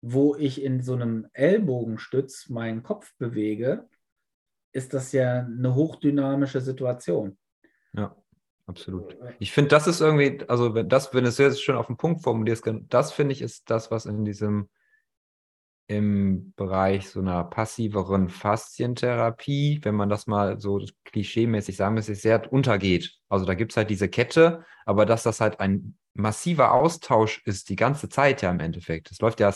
wo ich in so einem Ellbogenstütz meinen Kopf bewege, ist das ja eine hochdynamische Situation. Ja absolut. Ich finde, das ist irgendwie, also wenn das, wenn es jetzt schon auf den Punkt formulierst, das finde ich ist das, was in diesem im Bereich so einer passiveren Faszientherapie, wenn man das mal so klischeemäßig sagen müsste, sehr untergeht. Also da gibt es halt diese Kette, aber dass das halt ein massiver Austausch ist, die ganze Zeit ja im Endeffekt. Es läuft ja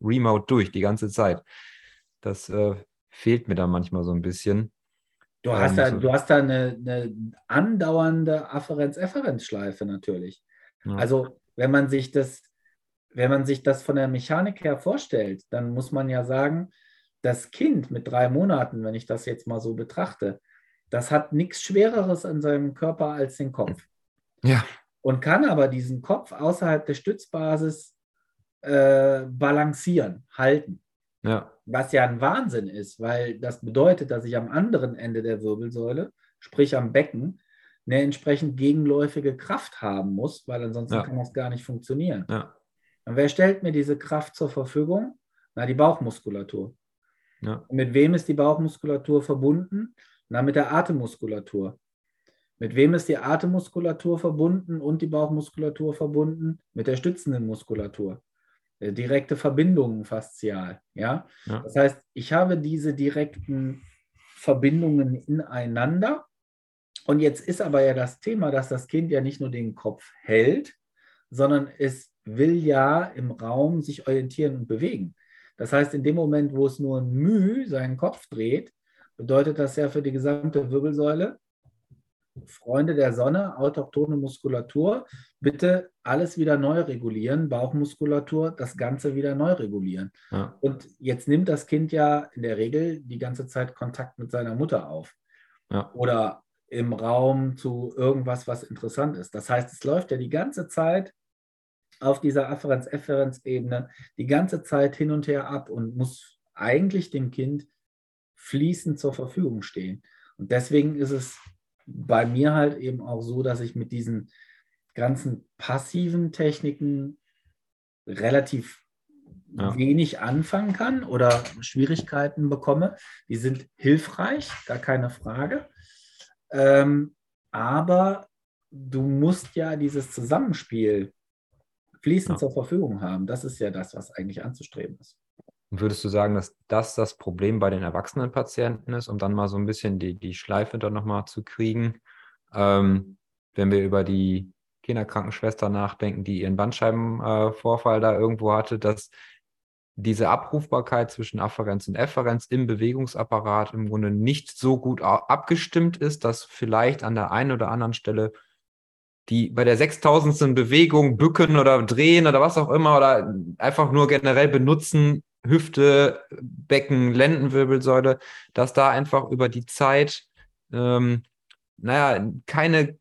remote durch, die ganze Zeit. Das äh, fehlt mir dann manchmal so ein bisschen. Du hast, da, du hast da eine, eine andauernde Afferenz-Efferenz-Schleife natürlich. Ja. Also, wenn man sich das, wenn man sich das von der Mechanik her vorstellt, dann muss man ja sagen, das Kind mit drei Monaten, wenn ich das jetzt mal so betrachte, das hat nichts Schwereres an seinem Körper als den Kopf. Ja. Und kann aber diesen Kopf außerhalb der Stützbasis äh, balancieren, halten. Ja. Was ja ein Wahnsinn ist, weil das bedeutet, dass ich am anderen Ende der Wirbelsäule, sprich am Becken, eine entsprechend gegenläufige Kraft haben muss, weil ansonsten ja. kann das gar nicht funktionieren. Ja. Und wer stellt mir diese Kraft zur Verfügung? Na, die Bauchmuskulatur. Ja. Mit wem ist die Bauchmuskulatur verbunden? Na, mit der Atemmuskulatur. Mit wem ist die Atemmuskulatur verbunden und die Bauchmuskulatur verbunden? Mit der stützenden Muskulatur. Äh, direkte Verbindungen faszial. Ja? ja? Das heißt, ich habe diese direkten Verbindungen ineinander. Und jetzt ist aber ja das Thema, dass das Kind ja nicht nur den Kopf hält, sondern es will ja im Raum sich orientieren und bewegen. Das heißt, in dem Moment, wo es nur ein Mühe seinen Kopf dreht, bedeutet das ja für die gesamte Wirbelsäule, Freunde der Sonne, autochtone Muskulatur, bitte alles wieder neu regulieren, Bauchmuskulatur, das Ganze wieder neu regulieren. Ja. Und jetzt nimmt das Kind ja in der Regel die ganze Zeit Kontakt mit seiner Mutter auf. Ja. Oder im Raum zu irgendwas, was interessant ist. Das heißt, es läuft ja die ganze Zeit auf dieser Afferenz-Efferenz-Ebene die ganze Zeit hin und her ab und muss eigentlich dem Kind fließend zur Verfügung stehen. Und deswegen ist es bei mir halt eben auch so, dass ich mit diesen ganzen passiven Techniken relativ ja. wenig anfangen kann oder Schwierigkeiten bekomme. Die sind hilfreich, gar keine Frage. Ähm, aber du musst ja dieses Zusammenspiel fließend ja. zur Verfügung haben. Das ist ja das, was eigentlich anzustreben ist. Würdest du sagen, dass das das Problem bei den erwachsenen Patienten ist, um dann mal so ein bisschen die, die Schleife dann nochmal zu kriegen? Ähm, wenn wir über die Kinderkrankenschwester nachdenken, die ihren Bandscheibenvorfall äh, da irgendwo hatte, dass diese Abrufbarkeit zwischen Afferenz und Efferenz im Bewegungsapparat im Grunde nicht so gut abgestimmt ist, dass vielleicht an der einen oder anderen Stelle die bei der 6000. Bewegung bücken oder drehen oder was auch immer oder einfach nur generell benutzen Hüfte, Becken, Lendenwirbelsäule, dass da einfach über die Zeit, ähm, naja, keine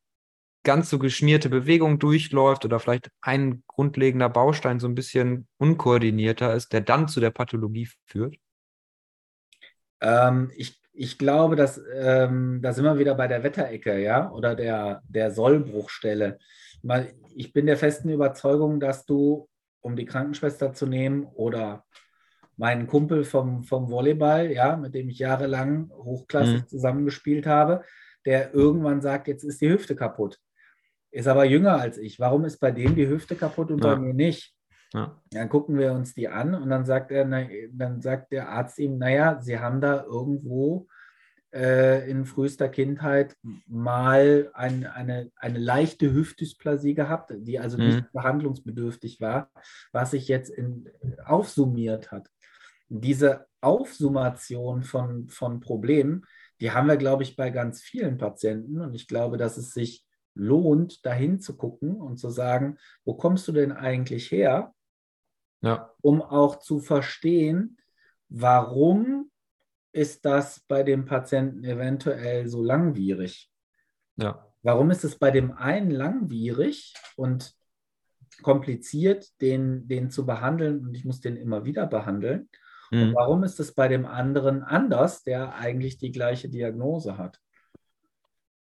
ganz so geschmierte Bewegung durchläuft oder vielleicht ein grundlegender Baustein so ein bisschen unkoordinierter ist, der dann zu der Pathologie führt? Ähm, ich, ich glaube, dass ähm, da sind wir wieder bei der Wetterecke, ja, oder der, der Sollbruchstelle. Ich bin der festen Überzeugung, dass du, um die Krankenschwester zu nehmen, oder meinen Kumpel vom, vom Volleyball, ja, mit dem ich jahrelang hochklassig mhm. zusammengespielt habe, der irgendwann sagt, jetzt ist die Hüfte kaputt ist aber jünger als ich. Warum ist bei dem die Hüfte kaputt und ja. bei mir nicht? Ja. Dann gucken wir uns die an und dann sagt er, na, dann sagt der Arzt ihm, naja, Sie haben da irgendwo äh, in frühester Kindheit mal ein, eine, eine leichte Hüftdysplasie gehabt, die also mhm. nicht behandlungsbedürftig war, was sich jetzt in, aufsummiert hat. Diese Aufsummation von, von Problemen, die haben wir, glaube ich, bei ganz vielen Patienten und ich glaube, dass es sich lohnt, dahin zu gucken und zu sagen, wo kommst du denn eigentlich her? Ja. Um auch zu verstehen, warum ist das bei dem Patienten eventuell so langwierig? Ja. Warum ist es bei dem einen langwierig und kompliziert, den, den zu behandeln und ich muss den immer wieder behandeln? Mhm. Und warum ist es bei dem anderen anders, der eigentlich die gleiche Diagnose hat?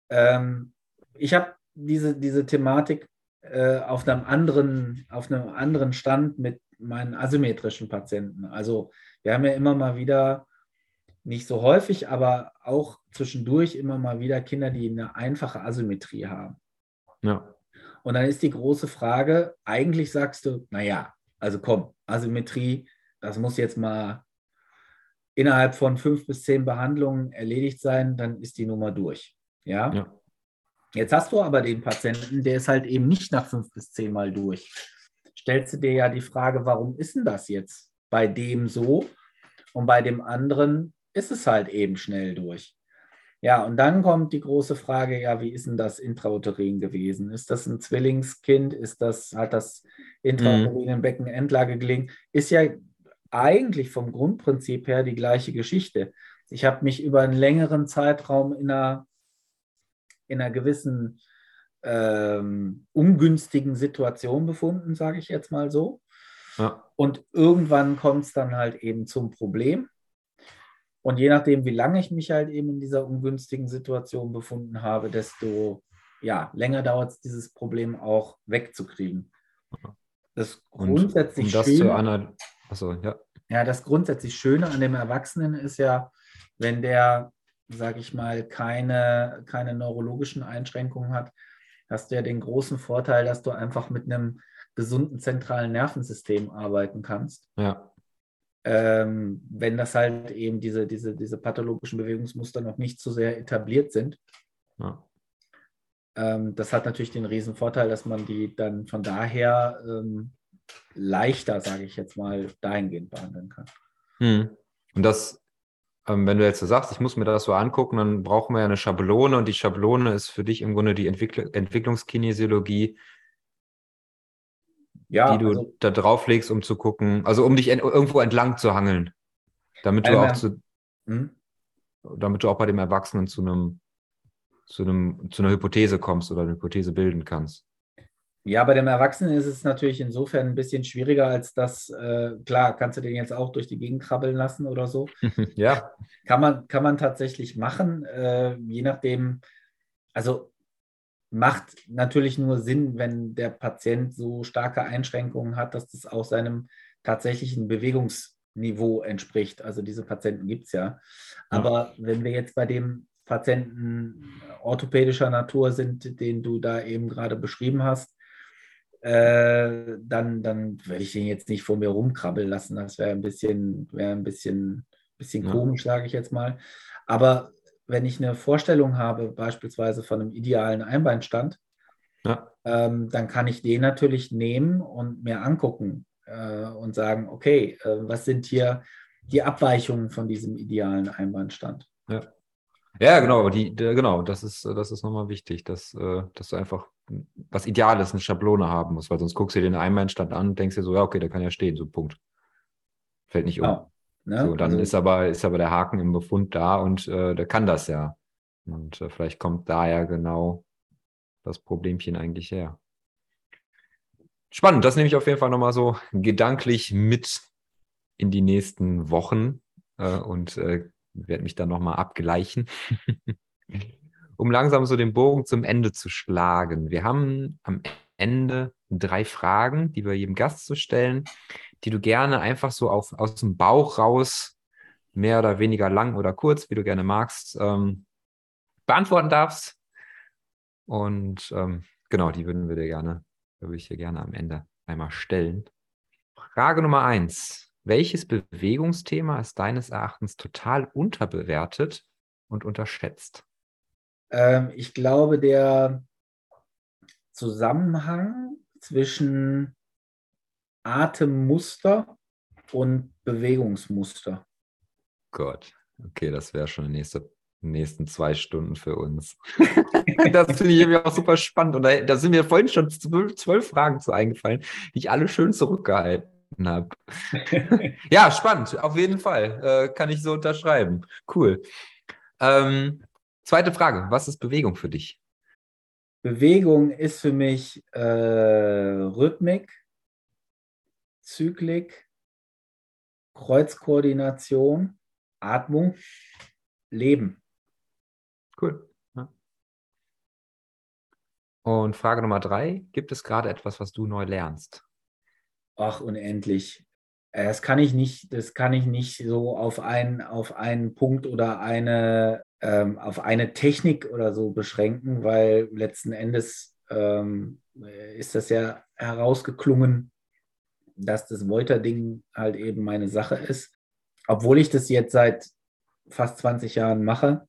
Ähm, ich habe diese, diese Thematik äh, auf, einem anderen, auf einem anderen Stand mit meinen asymmetrischen Patienten. Also wir haben ja immer mal wieder, nicht so häufig, aber auch zwischendurch immer mal wieder Kinder, die eine einfache Asymmetrie haben. Ja. Und dann ist die große Frage, eigentlich sagst du, naja, also komm, Asymmetrie, das muss jetzt mal innerhalb von fünf bis zehn Behandlungen erledigt sein, dann ist die Nummer durch. Ja. ja. Jetzt hast du aber den Patienten, der ist halt eben nicht nach fünf bis zehn Mal durch. Stellst du dir ja die Frage, warum ist denn das jetzt bei dem so und bei dem anderen ist es halt eben schnell durch. Ja, und dann kommt die große Frage, ja, wie ist denn das intrauterin gewesen? Ist das ein Zwillingskind? Ist das, hat das intrauterin mhm. Beckenendlage gelingen? Ist ja eigentlich vom Grundprinzip her die gleiche Geschichte. Ich habe mich über einen längeren Zeitraum in einer in einer gewissen ähm, ungünstigen Situation befunden, sage ich jetzt mal so. Ja. Und irgendwann kommt es dann halt eben zum Problem. Und je nachdem, wie lange ich mich halt eben in dieser ungünstigen Situation befunden habe, desto ja, länger dauert es, dieses Problem auch wegzukriegen. Das grundsätzlich um das Schöne, einer, achso, ja. ja, das grundsätzlich Schöne an dem Erwachsenen ist ja, wenn der sage ich mal, keine, keine neurologischen Einschränkungen hat, hast du ja den großen Vorteil, dass du einfach mit einem gesunden zentralen Nervensystem arbeiten kannst. Ja. Ähm, wenn das halt eben diese, diese, diese pathologischen Bewegungsmuster noch nicht so sehr etabliert sind. Ja. Ähm, das hat natürlich den riesen Vorteil, dass man die dann von daher ähm, leichter, sage ich jetzt mal, dahingehend behandeln kann. Hm. Und das wenn du jetzt so sagst, ich muss mir das so angucken, dann brauchen wir ja eine Schablone und die Schablone ist für dich im Grunde die Entwickl Entwicklungskinesiologie, ja, die du also, da drauflegst, um zu gucken, also um dich irgendwo entlang zu hangeln, damit du auch zu, hm? damit du auch bei dem Erwachsenen zu einem, zu einem, zu einer Hypothese kommst oder eine Hypothese bilden kannst. Ja, bei dem Erwachsenen ist es natürlich insofern ein bisschen schwieriger, als dass, äh, klar, kannst du den jetzt auch durch die Gegend krabbeln lassen oder so. [laughs] ja. Kann man, kann man tatsächlich machen, äh, je nachdem, also macht natürlich nur Sinn, wenn der Patient so starke Einschränkungen hat, dass das auch seinem tatsächlichen Bewegungsniveau entspricht. Also diese Patienten gibt es ja. Aber ja. wenn wir jetzt bei dem Patienten orthopädischer Natur sind, den du da eben gerade beschrieben hast, äh, dann, dann werde ich den jetzt nicht vor mir rumkrabbeln lassen. Das wäre ein bisschen, wäre ein bisschen, bisschen ja. komisch, sage ich jetzt mal. Aber wenn ich eine Vorstellung habe, beispielsweise von einem idealen Einbeinstand, ja. ähm, dann kann ich den natürlich nehmen und mir angucken äh, und sagen, okay, äh, was sind hier die Abweichungen von diesem idealen Einbeinstand? Ja. Ja, genau, die, genau, das ist, das ist nochmal wichtig, dass, äh, dass du einfach was Ideales, eine Schablone haben musst, weil sonst guckst du dir den Einbeinstand an und denkst dir so, ja, okay, der kann ja stehen, so Punkt. fällt nicht um. Ja, ne? So, dann Also- ist, aber, ist aber der Haken im Befund da und äh, der kann das ja. Und äh, vielleicht kommt da ja genau das Problemchen eigentlich her. Spannend, das nehme ich auf jeden Fall nochmal so gedanklich mit in die nächsten Wochen äh, und äh, werde mich dann nochmal abgleichen, [laughs] um langsam so den Bogen zum Ende zu schlagen. Wir haben am Ende drei Fragen, die wir jedem Gast zu stellen, die du gerne einfach so auf, aus dem Bauch raus, mehr oder weniger lang oder kurz, wie du gerne magst, ähm, beantworten darfst. Und ähm, genau, die würden wir dir gerne, würde ich dir gerne am Ende einmal stellen. Frage Nummer eins. Welches Bewegungsthema ist deines Erachtens total unterbewertet und unterschätzt? Ähm, ich glaube, der Zusammenhang zwischen Atemmuster und Bewegungsmuster. Gott, okay, das wäre schon die nächste, nächsten zwei Stunden für uns. [laughs] das finde ich irgendwie auch super spannend. Und da, da sind mir vorhin schon zwölf, zwölf Fragen zu eingefallen, die ich alle schön zurückgehalten habe. [laughs] ja, spannend, auf jeden Fall. Äh, kann ich so unterschreiben. Cool. Ähm, zweite Frage: Was ist Bewegung für dich? Bewegung ist für mich äh, Rhythmik, Zyklik, Kreuzkoordination, Atmung, Leben. Cool. Ja. Und Frage Nummer drei: Gibt es gerade etwas, was du neu lernst? Ach, unendlich. Äh, Das kann ich nicht, das kann ich nicht so auf einen, auf einen Punkt oder eine, ähm, auf eine Technik oder so beschränken, weil letzten Endes ähm, ist das ja herausgeklungen, dass das Voiter-Ding halt eben meine Sache ist. Obwohl ich das jetzt seit fast 20 Jahren mache,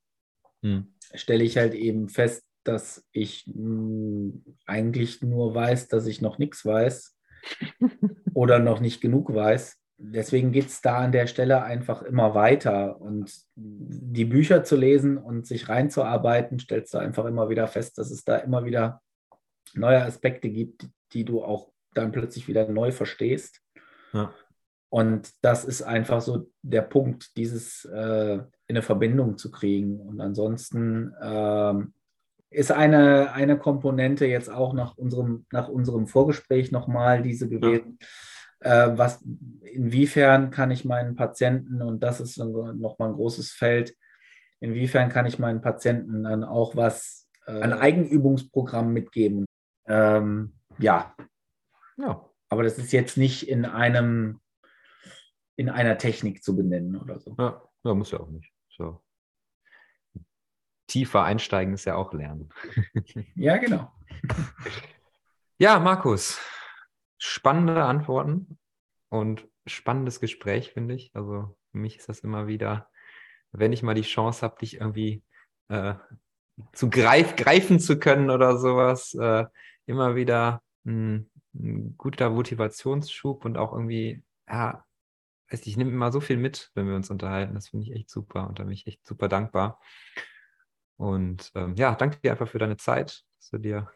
Hm. stelle ich halt eben fest, dass ich mh, eigentlich nur weiß, dass ich noch nichts weiß [laughs] oder noch nicht genug weiß. Deswegen geht es da an der Stelle einfach immer weiter. Und die Bücher zu lesen und sich reinzuarbeiten, stellst du einfach immer wieder fest, dass es da immer wieder neue Aspekte gibt, die du auch dann plötzlich wieder neu verstehst. Ja. Und das ist einfach so der Punkt, dieses äh, in eine Verbindung zu kriegen. Und ansonsten ähm, ist eine, eine Komponente jetzt auch nach unserem, nach unserem Vorgespräch nochmal diese gewesen. Äh, was, inwiefern kann ich meinen Patienten, und das ist nochmal ein großes Feld, inwiefern kann ich meinen Patienten dann auch was, äh, ein Eigenübungsprogramm mitgeben? Ähm, ja, Ja, aber das ist jetzt nicht in einem, in einer Technik zu benennen oder so. ja, ja muss ja auch nicht. So. Tiefer einsteigen ist ja auch Lernen. Ja, genau. [laughs] Ja, Markus, spannende Antworten und spannendes Gespräch, finde ich. Also für mich ist das immer wieder, wenn ich mal die Chance habe, dich irgendwie äh, zu greif, greifen zu können oder sowas, äh, immer wieder ein, ein guter Motivationsschub und auch irgendwie, ja, weiß ich nehme immer so viel mit, wenn wir uns unterhalten. Das finde ich echt super und da bin ich echt super dankbar. Und ähm, ja, danke dir einfach für deine Zeit, dass du dir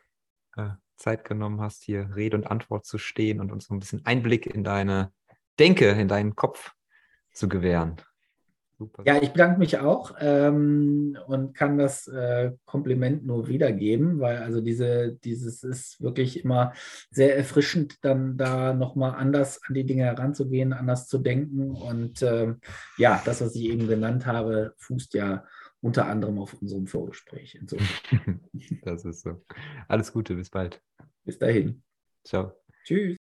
äh, Zeit genommen hast, hier Rede und Antwort zu stehen und uns so ein bisschen Einblick in deine Denke, in deinen Kopf zu gewähren. Super. Ja, ich bedanke mich auch ähm, und kann das äh, Kompliment nur wiedergeben, weil also diese, dieses ist wirklich immer sehr erfrischend, dann da nochmal anders an die Dinge heranzugehen, anders zu denken. Und ähm, ja, das, was ich eben genannt habe, fußt ja unter anderem auf unserem Vorgespräch. [laughs] Das ist so. Alles Gute, bis bald. bis dahin. Ciao. Tschüss.